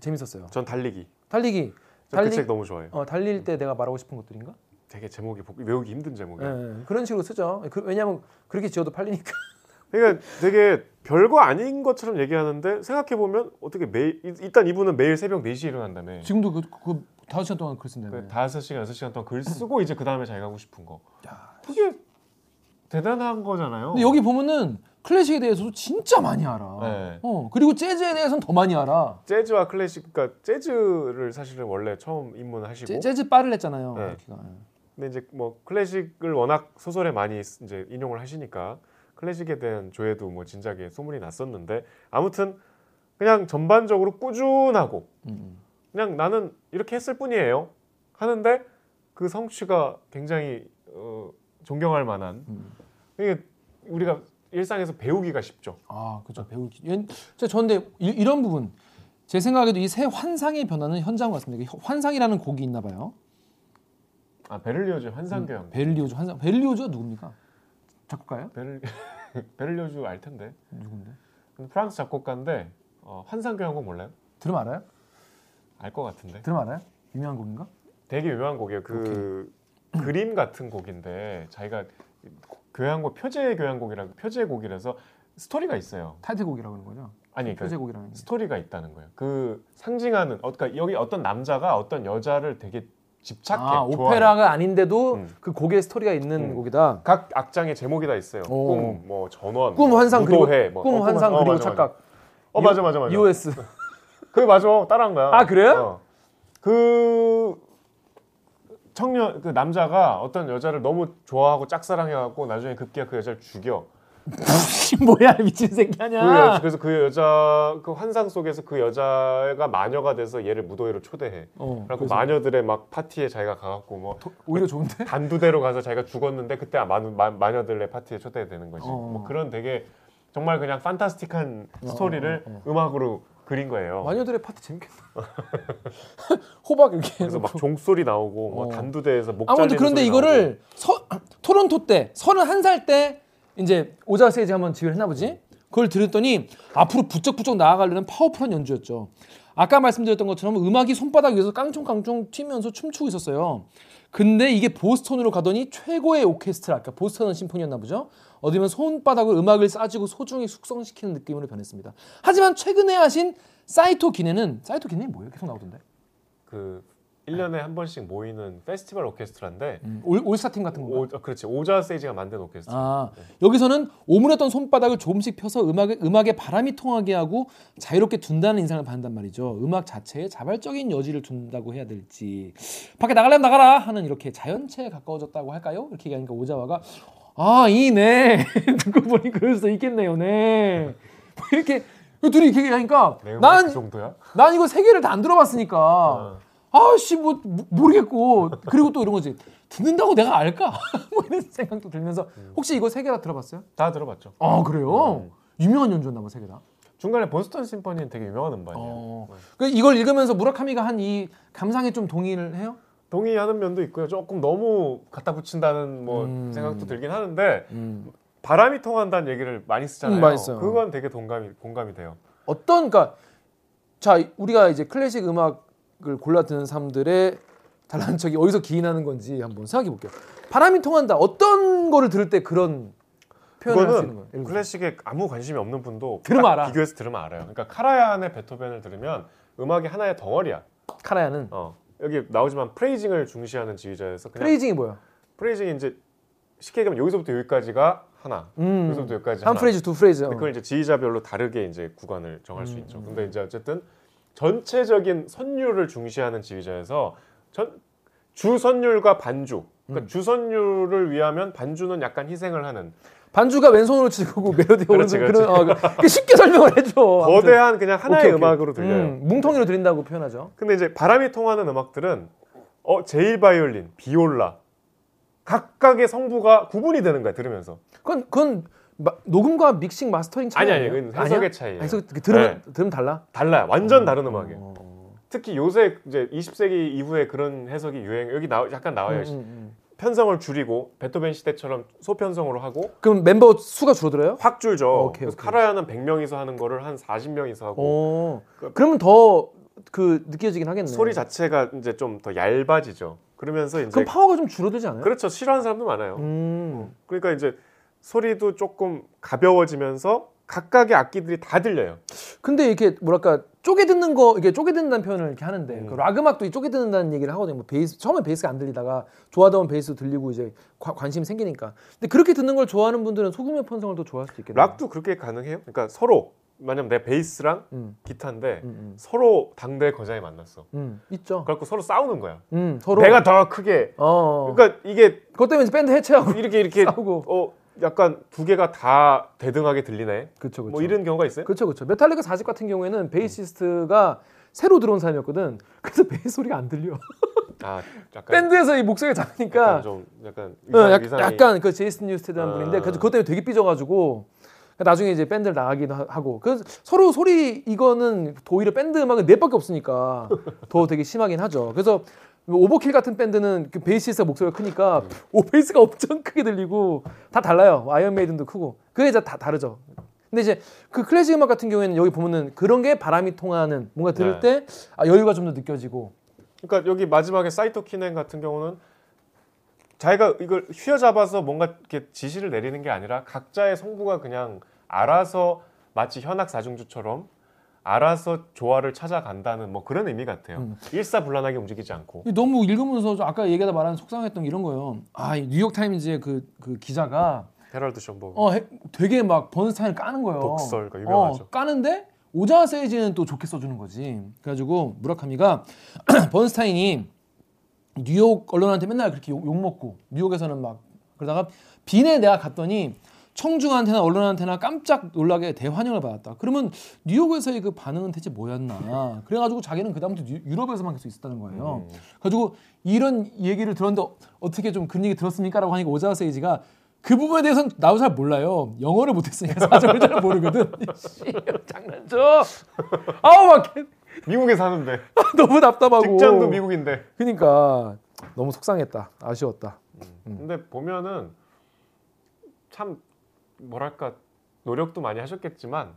재밌었어요. 전 달리기. 달리기 전그 달리- 책 너무 좋아해요. 어, 달릴 때 내가 말하고 싶은 것들인가? 되게 제목이 복- 외우기 힘든 예, 제목이에요. 예, 그런 식으로 쓰죠. 그, 왜냐하면 그렇게 지어도 팔리니까. [laughs] 그러니까 되게 별거 아닌 것처럼 얘기하는데 생각해 보면 어떻게 매일 이- 일단 이분은 매일 새벽 4시에 일어난다며. 지금도 그, 그 다섯 시간 동안 글 쓴다며. 그 5시간, 6시간 동안 글 쓰고 이제 그 다음에 자기가 하고 싶은 거. 야, 그게 대단한 거잖아요. 근데 여기 보면은 클래식에 대해서도 진짜 많이 알아. 네. 어, 그리고 재즈에 대해서는 더 많이 알아. 재즈와 클래식, 그러니까 재즈를 사실은 원래 처음 입문하시고, 재, 재즈 바를 했잖아요. 네. 여기가. 근데 이제 뭐 클래식을 워낙 소설에 많이 쓰- 이제 인용을 하시니까 클래식에 대한 조회도 뭐 진작에 소문이 났었는데 아무튼 그냥 전반적으로 꾸준하고 음, 그냥 나는 이렇게 했을 뿐이에요 하는데 그 성취가 굉장히 어, 존경할 만한 음. 이게 우리가 일상에서 배우기가 쉽죠. 아, 그렇죠. 배우기. 저 저런데 이, 이런 부분 제 생각에도 이 새 환상의 변화는 현장 같습니다. 이게 환상이라는 곡이 있나 봐요. 아 베를리오즈 환상교향. 음, 베를리오즈 환상. 베를리오즈가 누굽니까? 작곡가요? 베를 [laughs] 베를리오즈 알 텐데 누군데? 프랑스 작곡가인데 어, 환상교향곡 몰라요? 들으면 알아요? 알 것 같은데. 들으면 알아요? 유명한 곡인가? 되게 유명한 곡이에요. 그 그림 같은 곡인데 자기가 교향곡 표제 교향곡이라고 표제 곡이라서 스토리가 있어요. 타이틀곡이라고 하는 거죠. 아니 그러니까 표제곡이라는 게. 스토리가 있다는 거예요. 그 상징하는 어, 그러니까 여기 어떤 남자가 어떤 여자를 되게 집착해 아, 좋아해. 오페라가 아닌데도 음. 그 곡에 스토리가 있는 음. 곡이다. 각 악장에 제목이 다 있어요. 오. 꿈, 뭐 전원, 꿈뭐 환상 그리고 무도회, 뭐. 꿈 어, 환상 어, 그리고 맞아, 맞아. 착각. 어 맞아 맞아 맞아. EOS. [laughs] 그게 맞아 따라한 거야. 아, 그래요? 어. 그 청년 그 남자가 어떤 여자를 너무 좋아하고 짝사랑해갖고 나중에 급기야 그 여자를 죽여. 뭐야 미친 새끼 그 아니야. 여, 그래서 그 여자 그 환상 속에서 그 여자가 마녀가 돼서 얘를 무도회로 초대해. 어, 그래서 마녀들의 막 파티에 자기가 가갖고 뭐 오히려 좋은데? [laughs] 단두대로 가서 자기가 죽었는데 그때 마, 마, 마녀들의 파티에 초대되는 거지. 어. 뭐 그런 되게 정말 그냥 fantastic한 스토리를 어, 음악으로 그린 거예요. 마녀들의 파티 재밌겠다. [laughs] 호박 이렇게 그래서 해서 막 종소리 나오고 뭐 어. 단두대에서 목 아무튼 그런데 이거를 서, 토론토 때 31살 때 이제 오자와 세이지 한번 지휘를 했나 보지. 그걸 들었더니 앞으로 부쩍부쩍 나아가려는 powerful한 연주였죠. 아까 말씀드렸던 것처럼 음악이 손바닥 위에서 깡총깡총 튀면서 춤추고 있었어요. 근데 이게 보스턴으로 가더니 최고의 오케스트라, 그러니까 보스턴 심포니였나 보죠. 어디면 손바닥으로 음악을 싸지고 소중히 숙성시키는 느낌으로 변했습니다. 하지만 최근에 하신 사이토 기네는 사이토 기네 뭐예요? 계속 나오던데. 그 1년에 한 번씩 모이는 페스티벌 오케스트라인데 올, 올스타 팀 같은 건가? 오, 어, 그렇지 오자 세이지가 만든 오케스트라. 아, 여기서는 오므렸던 손바닥을 조금씩 펴서 음악에, 음악에 바람이 통하게 하고 자유롭게 둔다는 인상을 받는단 말이죠. 음악 자체에 자발적인 여지를 둔다고 해야 될지. 밖에 나가려면 나가라 하는 이렇게 자연체에 가까워졌다고 할까요? 이렇게 얘기하니까 오자와가 아, 이 네. [laughs] 듣고 보니 그럴 수도 있겠네요, 네. 뭐 이렇게 둘이 이렇게 얘기하니까 난, 그? 난 이거 세 개를 다 안 들어봤으니까 어. 아씨 뭐 모- 모르겠고 그리고 또 이런 거지 듣는다고 내가 알까 [laughs] 뭐 이런 생각도 들면서 혹시 이거 세 개 다 들어봤어요? 다 들어봤죠. 아 그래요? 음. 유명한 연주였나 봐 세 개 다. 중간에 보스턴 심포니는 되게 유명한 음반이에요. 어. 그 이걸 읽으면서 무라카미가 한 이 감상에 좀 동의를 해요? 동의하는 면도 있고요. 조금 너무 갖다 붙인다는 뭐 음. 생각도 들긴 하는데 음. 바람이 통한다는 얘기를 많이 쓰잖아요. 음, 많이. 그건 되게 동감이 공감이 돼요. 어떤 그러니까 자 우리가 이제 클래식 음악을 골라 듣는 사람들의 달라는 척이 어디서 기인하는 건지 한번 생각해 볼게요. 바람이 통한다. 어떤 거를 들을 때 그런 표현을 할수 있는 거예요? 클래식에 아무 관심이 없는 분도 들으면 딱 알아. 비교해서 들으면 알아요. 그러니까 카라얀의 베토벤을 들으면 음악이 하나의 덩어리야. 카라얀은 어. 여기 나오지만 phrasing을 중시하는 지휘자여서 그냥 phrasing이 뭐야? phrasing이 이제 쉽게 얘기하면 여기서부터 여기까지가 하나, 음. 여기서부터 여기까지 한 하나. phrase 두 phrase. 근데 그걸 이제 지휘자별로 다르게 이제 구간을 정할 수 음, 있죠. 음. 근데 이제 어쨌든 전체적인 선율을 중시하는 지휘자여서 전 주선율과 반주. 그러니까 음. 주선율을 위하면 반주는 약간 희생을 하는 반주가 왼손으로 치고 멜로디 그렇지, 오른손 그런 어, 그- 그 쉽게 설명을 해줘. 거대한 그냥 하나의 오케이, 오케이. 음악으로 들려요. 음, 뭉텅이로 드린다고 표현하죠. 근데 이제 바람이 통하는 음악들은 어 제일 바이올린, 비올라 각각의 성부가 구분이 되는 거야 들으면서. 그건 그건 마- 녹음과 믹싱 마스터링 차이 아니 아니? 그건 해석의? 차이예요. 해석 그 들으면 들으면 달라. 달라요. 완전 다른 음악이에요. 어. 특히 요새 이제 20세기 이후에 그런 해석이 유행 여기 나 약간 나와요. 음, 음, 음. 편성을 줄이고 베토벤 시대처럼 소편성으로 하고 그럼 멤버 수가 줄어들어요? 확 줄죠. 오케이, 그래서 오케이. 카라얀은 100명이서 하는 거를 한 40명이서 하고 어. 그- 그러면 더 그 느껴지긴 하겠네. 소리 자체가 이제 좀 더 얇아지죠. 그러면서 이제 그럼 파워가 좀 줄어들지 않아요? 그렇죠. 싫어하는 사람도 많아요. 음. 그러니까 이제 소리도 조금 가벼워지면서 각각의 악기들이 다 들려요. 근데 이렇게 뭐랄까 쪼개 듣는 거 이게 쪼개 듣는다는 표현을 이렇게 하는데 음. 그 락 음악도 이 쪼개 듣는다는 얘기를 하거든요. 뭐 베이스 처음에 베이스가 안 들리다가 좋아하던 베이스 들리고 이제 과- 관심이 생기니까. 근데 그렇게 듣는 걸 좋아하는 분들은 소규모 편성을 더 좋아할 수도 있겠네요. 락도 그렇게 가능해요. 그러니까 서로 만약 내 베이스랑 음. 기타인데 음, 음. 서로 당대 거장이 만났어. 음, 있죠. 그래갖고 서로 싸우는 거야. 음, 서로 내가 더 크게. 어. 그러니까 이게 그것 때문에 밴드 해체하고 이렇게 이렇게 [laughs] 싸우고. 어 약간 두 개가 다 대등하게 들리네. 그렇죠. 뭐 이런 경우가 있어요? 그렇죠, 그렇죠. 메탈리카 4집 같은 경우에는 베이시스트가 새로 들어온 사람이었거든. 그래서 [laughs] 베이스 소리가 안 들려. 아 밴드에서 이 목소리가 작으니까 약간 좀 약간 어, 위상, 약, 위상이 약간 그 제이슨 뉴스테드란 아. 분인데 그래서 그것 때문에 되게 삐져가지고 나중에 이제 밴드를 나가기도 하- 하고 그래서 서로 소리 이거는 오히려 밴드 음악은 넷밖에 없으니까 더 되게 심하긴 하죠. 그래서 오버킬 같은 밴드는 그 베이시스트가 목소리가 크니까 음. 오 베이스가 엄청 크게 들리고 다 달라요. 아이언 메이든도 크고 그게 이제 다 다르죠. 근데 이제 그 클래식 음악 같은 경우에는 여기 보면은 그런 게 바람이 통하는 뭔가 들을 네. 때 아, 여유가 좀 더 느껴지고 그러니까 여기 마지막에 사이토 키넨 같은 경우는 자기가 이걸 휘어잡아서 뭔가 이렇게 지시를 내리는 게 아니라 각자의 성부가 그냥 알아서 마치 현악 사중주처럼 알아서 조화를 찾아간다는 뭐 그런 의미 같아요. 음. 일사불란하게 움직이지 않고. 너무 읽으면서 좀 아까 얘기하다 말한 속상했던 게 이런 거예요. 아, 이 뉴욕 타임즈의 그, 그 기자가 해럴드 숀버그. 어 해- 되게 막 번스타인을 까는 거예요. 독설가 유명하죠. 어, 까는데 오자와 세이지는 또 좋게 써주는 거지. 그래가지고 무라카미가 [clears throat] 번스타인이 뉴욕 언론한테 맨날 그렇게 욕, 먹고 뉴욕에서는 막 그러다가 빈에 내가 갔더니 청중한테나 언론한테나 깜짝 놀라게 대환영을 받았다. 그러면 뉴욕에서의 그 반응은 대체 뭐였나? 그래가지고 자기는 그다음부터 유- 유럽에서만 계속 있었다는 거예요. 그래가지고 이런 얘기를 들었는데 어- 어떻게 좀 그런 얘기 들었습니까?라고 하니까 오자 세이지가 그 부분에 대해서는 나도 잘 몰라요. 영어를 못했으니까 사정을 잘 모르거든. [laughs] 씨, 장난쳐. 아우 막 개- 미국에 사는데 너무 답답하고. 직장도 미국인데. 그러니까 너무 속상했다. 아쉬웠다. 근데 보면은 참 뭐랄까 노력도 많이 하셨겠지만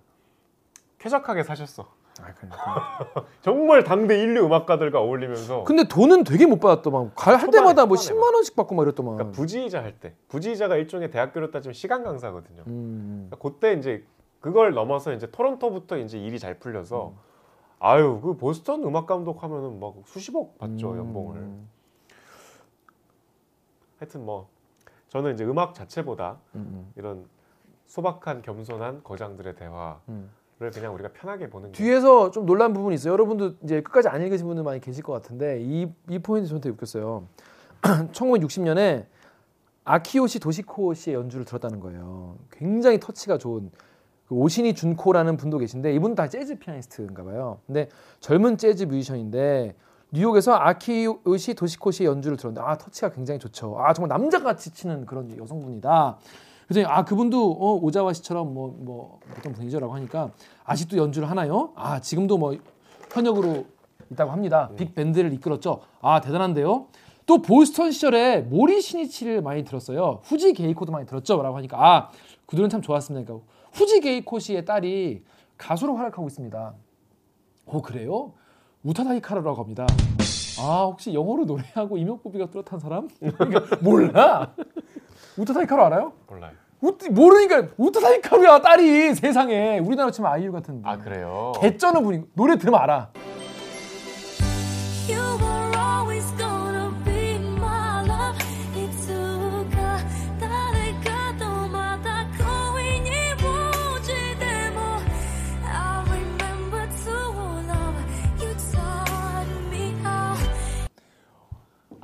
쾌적하게 사셨어. 아, 그러니까. [laughs] 정말 당대 인류 음악가들과 어울리면서 근데 돈은 되게 못 받았더만. 갈- 할 초반에, 때마다 뭐 초반에 10만 원씩 받고 막 이랬더만. 그러니까 부지의자 할 때 부지의자가 일종의 대학교로 따지면 시간 강사거든요. 음. 그러니까 그때 이제 그걸 넘어서 이제 토론토부터 이제 일이 잘 풀려서 아유 그 보스턴 음악 감독 하면은 막 수십억 받죠 음. 연봉을. 하여튼 뭐 저는 이제 음악 자체보다 음, 이런 소박한 겸손한 거장들의 대화를 음. 그냥 우리가 편하게 보는 게 뒤에서 좀 놀란 부분이 있어요. 여러분도 이제 끝까지 안 읽으신 분들 많이 계실 것 같은데 이, 이 포인트 저한테 웃겼어요. 1960년에 아키요시 도시코 씨의 연주를 들었다는 거예요. 굉장히 터치가 좋은 그 오니시 준코라는 분도 계신데 이분 다 재즈 피아니스트인가 봐요. 근데 젊은 재즈 뮤지션인데 뉴욕에서 아키요시 도시코 씨의 연주를 들었는데 아 터치가 굉장히 좋죠. 아 정말 남자같이 치는 그런 여성분이다. 그래서 아 그분도 어, 오자와 씨처럼 뭐뭐 어떤 분이죠라고 하니까 아직도 연주를 하나요? 아 지금도 뭐 현역으로 있다고 합니다. 빅 밴드를 이끌었죠. 아 대단한데요. 또 보스턴 시절에 모리 시니치를 많이 들었어요. 후지 게이코도 많이 들었죠.라고 하니까 아 그들은 참 좋았습니다. 그러니까 후지 게이코 씨의 딸이 가수로 활약하고 있습니다. 어 그래요? 우타다 히카루라고 합니다. 아 혹시 영어로 노래하고 이목구비가 뚜렷한 사람? [laughs] 그러니까 몰라. 우타다 히카루 알아요? 몰라요. 우, 모르니까 우타다 히카루야 딸이 세상에 우리나라 치면 아이유 같은 아 그래요. 개쩌는 분이 노래 들으면 알아.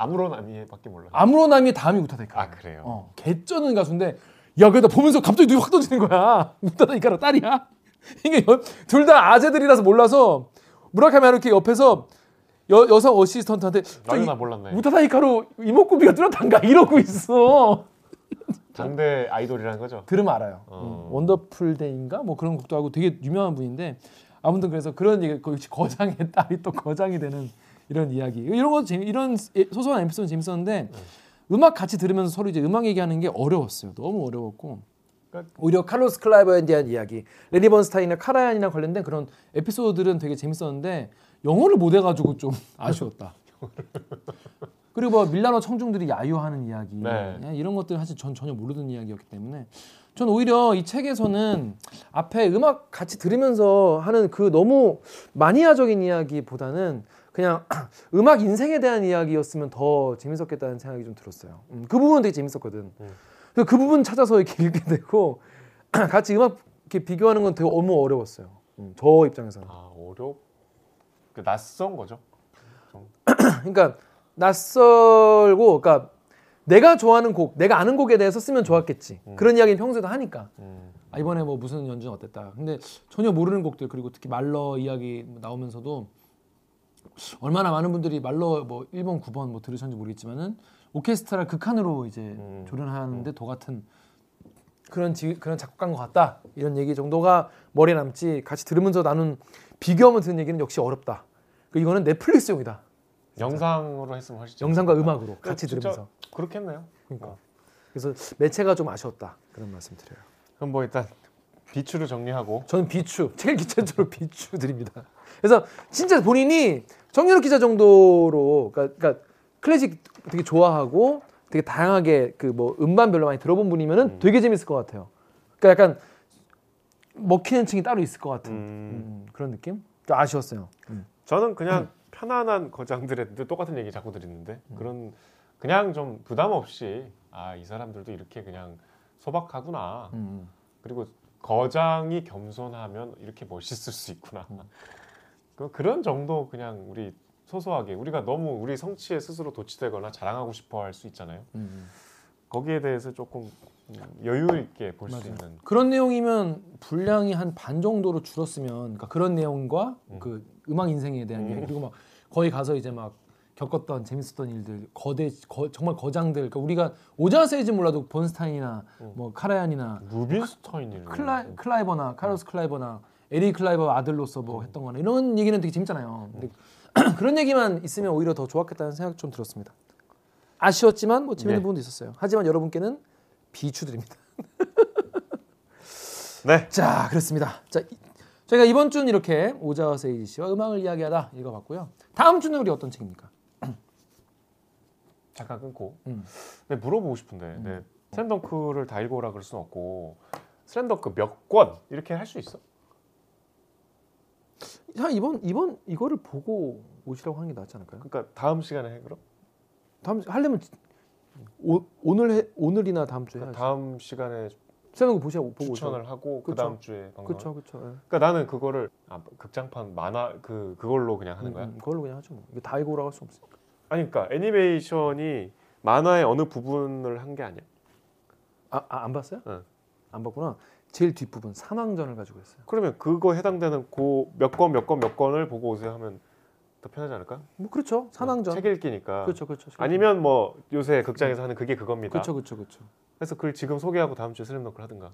아무로 나미에밖에 몰라요. 아무로 나미에 다음이 우타다 히카루. 아, 그래요? 어, 개쩌는 가수인데 야 그러다 보면서 갑자기 눈이 확 떠지는 거야. [laughs] 우타다 히카루 딸이야. [laughs] 이게 둘 다 아재들이라서 몰라서 무라카미 하루키 옆에서 여, 여성 assistant한테 나 몰랐네. 우타다 히카루 이목구비가 뚜렷한가 [laughs] 이러고 있어. 당대 아이돌이라는 거죠. 들으면 알아요. 어. 음, Wonderful Day인가 뭐 그런 곡도 하고 되게 유명한 분인데 아무튼 그래서 그런 얘기 거장의 딸이 또 거장이 되는 이런 이야기 이런 거 재미 이런 에- 소소한 에피소드 재밌었는데 음악 같이 들으면서 서로 이제 음악 얘기하는 게 어려웠어요. 너무 어려웠고 그러니까- 오히려 칼로스 클라이버에 대한 이야기, 레니 번스타인이나 카라얀이랑 관련된 그런 에피소드들은 되게 재밌었는데 영어를 못 해가지고 좀 [laughs] 아쉬웠다. 그리고 뭐 밀라노 청중들이 야유하는 이야기 네. 예, 이런 것들 사실 전 전혀 모르던 이야기였기 때문에 전 오히려 이 책에서는 앞에 음악 같이 들으면서 하는 그 너무 마니아적인 이야기보다는 그냥 [clears throat] 음악 인생에 대한 이야기였으면 더 재밌었겠다는 생각이 좀 들었어요. 음, 그 부분은 되게 재밌었거든. 음. 그래서 그 부분 찾아서 이렇게 [laughs] 읽게 되고 [clears throat] 같이 음악 이렇게 비교하는 건 되게 너무 어려웠어요. 음, 저 입장에서는. 아 어렵. 그 낯선 거죠. [clears throat] 그러니까 낯설고 그러니까 내가 좋아하는 곡, 내가 아는 곡에 대해서 쓰면 좋았겠지. 그런 이야기는 평소에도 하니까. 음. 아, 이번에 뭐 무슨 연주는 어땠다. 근데 전혀 모르는 곡들 그리고 특히 말러 이야기 나오면서도 얼마나 많은 분들이 말러 뭐 1번, 9번 뭐 들으셨는지 모르겠지만은 오케스트라 극한으로 이제 음. 조련하는데 도 같은 그런 지, 그런 작곡가인 것 같다. 이런 얘기 정도가 머리에 남지 같이 들으면서 나눈 비교하면 듣는 얘기는 역시 어렵다. 그 이거는 넷플릭스용이다. 영상으로 했으면 훨씬 영상과. 음악으로 같이 진짜 들으면서. 그렇겠네요. 그러니까. 그래서 매체가 좀 아쉬웠다. 그런 말씀 드려요. 그럼 뭐 일단 비추를 정리하고 저는 비추, 제일 기초적으로 [laughs] 비추 드립니다. 그래서 진짜 본인이 정유럽 기자 정도로 그러니까, 그러니까 클래식 되게 좋아하고 되게 다양하게 그 뭐 음반 별로 많이 들어본 분이면은 되게 재밌을 것 같아요. 그러니까 약간 먹히는 층이 따로 있을 것 같은 음. 음, 그런 느낌? 좀 아쉬웠어요. 음. 저는 그냥 편안한 거장들의 똑같은 얘기 자꾸 드리는데 그런 그냥 좀 부담 없이 아 이 사람들도 이렇게 그냥 소박하구나 음. 그리고 거장이 겸손하면 이렇게 멋있을 수 있구나 그- 그런 정도 그냥 우리 소소하게 우리가 너무 우리 성취에 스스로 도취되거나 자랑하고 싶어 할 수 있잖아요 음. 거기에 대해서 조금 음, 여유 있게 볼 수. 있는 그런 내용이면 분량이 한 반 정도로 줄었으면 그러니까 그런 내용과 음. 그 음악 인생에 대한 음. 얘기 그리고 막 거기 가서 이제 막 겪었던 재밌었던 일들 거대 거- 정말 거장들 그러니까 우리가 오자와 세이지 몰라도 번스타인이나 음. 뭐 카라얀이나 루빈스타인이 클라, 클라이버나 카를로스 클라이버나 에리히 클라이버 아들로서 뭐 했던 거나 이런 얘기는 되게 재밌잖아요. 근데 [clears throat] 그런 얘기만 있으면 오히려 더 좋았겠다는 생각 좀 들었습니다. 아쉬웠지만 뭐 재밌는 네. 부분도 있었어요. 하지만 여러분께는 비추드립니다. [laughs] 네 자, 그렇습니다. 자, 이- 저희가 이번 주는 이렇게 오자와 세이지 씨와 음악을 이야기하다 읽어봤고요. 다음 주는 우리 어떤 책입니까? [clears throat] 잠깐 끊고 음. 네, 물어보고 싶은데 네, 슬램덩크를 다 읽어오라 그럴 순 없고 슬램덩크 몇 권 이렇게 할 수 있어? 자, 이번 이번 이거를 보고 오시라고 하는 게 낫지 않을까요? 그러니까 다음 시간에 해 그럼? 다음 주- 하려면 오, 오늘 해, 오늘이나 다음 주에 해야지. 다음 시간에 세는 거 보시고 보고 추천을 하고 그 그쵸. 다음 주에 방송. 그렇죠, 그렇죠. 그러니까 나는 그거를 아, 극장판 만화 그 그걸로 그냥 하는 거야. 그걸로 그냥 하죠. 뭐. 이거 다 읽고 오라고 할 수 없으니까. 아니 그러니까 애니메이션이 만화의 어느 부분을 한 게 아니야. 아, 아, 안 봤어요? 응. 안 봤구나. 제일 뒷부분 산왕전을 가지고 했어요. 그러면 그거 해당되는 그몇 권을 보고 오세요 하면 더 편하지 않을까? 뭐 그렇죠. 산왕전. 책 읽기니까. 그렇죠, 그렇죠. 아니면 뭐 요새 극장에서 하는 그게 그겁니다. 그렇죠, 그렇죠, 그렇죠. 그래서 그걸 지금 소개하고 다음 주에 슬램덩크를 하든가.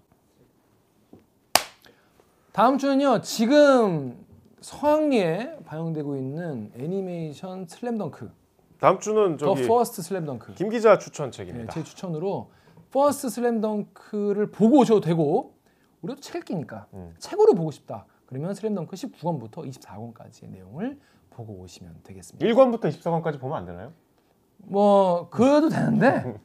다음 주는요. 지금 성황리에 방영되고 있는 애니메이션 슬램덩크. 다음 주는 더 저기 퍼스트 슬램덩크. 김 기자 추천 네, 책입니다. 제 추천으로 퍼스트 슬램덩크를 보고 오셔도 되고 우리도 책 읽기니까 음. 책으로 보고 싶다. 그러면 슬램덩크 19권부터 24권까지의 내용을 보고 오시면 되겠습니다. 1권부터 24권까지 보면 안 되나요? 뭐 그래도 되는데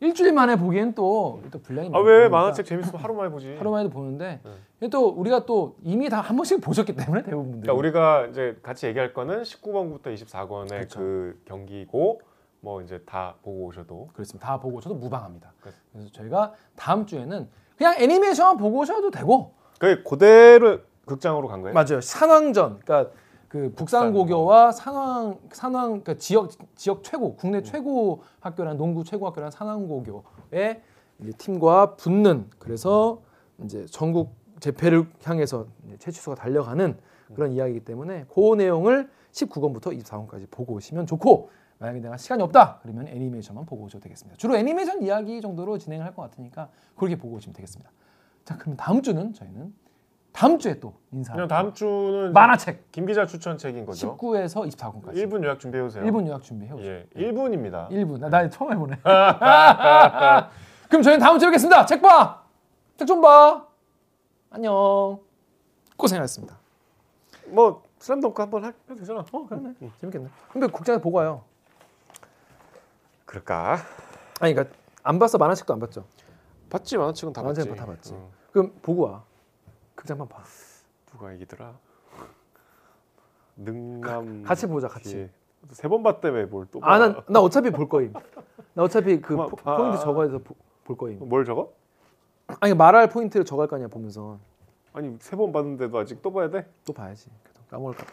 일주일 만에 보기엔 또, 또 분량이 아왜 많으니까 만화책 재밌으면 하루 만에 보지. 하루 만에도 보는데 네. 또 우리가 또 이미 다 한 번씩 보셨기 때문에 대부분 그러니까 우리가 이제 같이 얘기할 거는 19권부터 24권의 그렇죠. 그 경기고 뭐 이제 다 보고 오셔도 그렇습니다. 다 보고 저도 무방합니다. 그래서 저희가 다음 주에는 그냥 애니메이션만 보고 오셔도 되고 그 그대로 극장으로 간 거예요? 맞아요. 산왕전. 그러니까 그 북산 고교와 산왕 산왕 그러니까 지역 지역 최고 국내 최고 학교란 농구 최고 학교란 산왕 고교의 이제 팀과 붙는 그래서 이제 전국 재패를 향해서 최치수가 달려가는 그런 이야기이기 때문에 그 내용을 19권부터 24권까지 보고 오시면 좋고 만약에 내가 시간이 없다 그러면 애니메이션만 보고 오셔도 되겠습니다. 주로 애니메이션 이야기 정도로 진행을 할것 같으니까 그렇게 보고 오시면 되겠습니다. 자 그러면 다음 주는 저희는 다음 주에 또 인사. 그냥 다음 주는 만화책 김 기자 추천 책인 거죠. 19에서 24권까지. 1분 요약 준비해 오세요. 1분 요약 준비해 오세요. 예, 1분입니다. 1분. 나, 나 처음 해보네. [laughs] 그럼 저희는 다음 주에 뵙겠습니다. 책 봐. 책 좀 봐. 안녕. 고생하셨습니다. 뭐 슬램덩크 한번 하- 해도 되잖아. 어, 그러네. 재밌겠네. 근데 국장에 보고 와요. 그럴까? 아니, 그러니까 안 봤어. 만화책도 안 봤죠. 봤지 만화책은 다 만화책은 봤지. 다 봤지. 응. 그럼 보고 와. 극장판 봐. 누가 이기더라? 능남 같이 보자, 같이. 세 번 봤다며 뭘 또 봐? 아, 난, 나 어차피 볼 거임. 나 어차피 그 포, 봐. 포인트 적어서 보- 볼 거임. 뭘 적어? 아니, 말할 포인트를 적을 거 아니야, 보면서. 아니 세 번 봤는데도 아직 또 봐야 돼? 또 봐야지. 까먹을까 봐.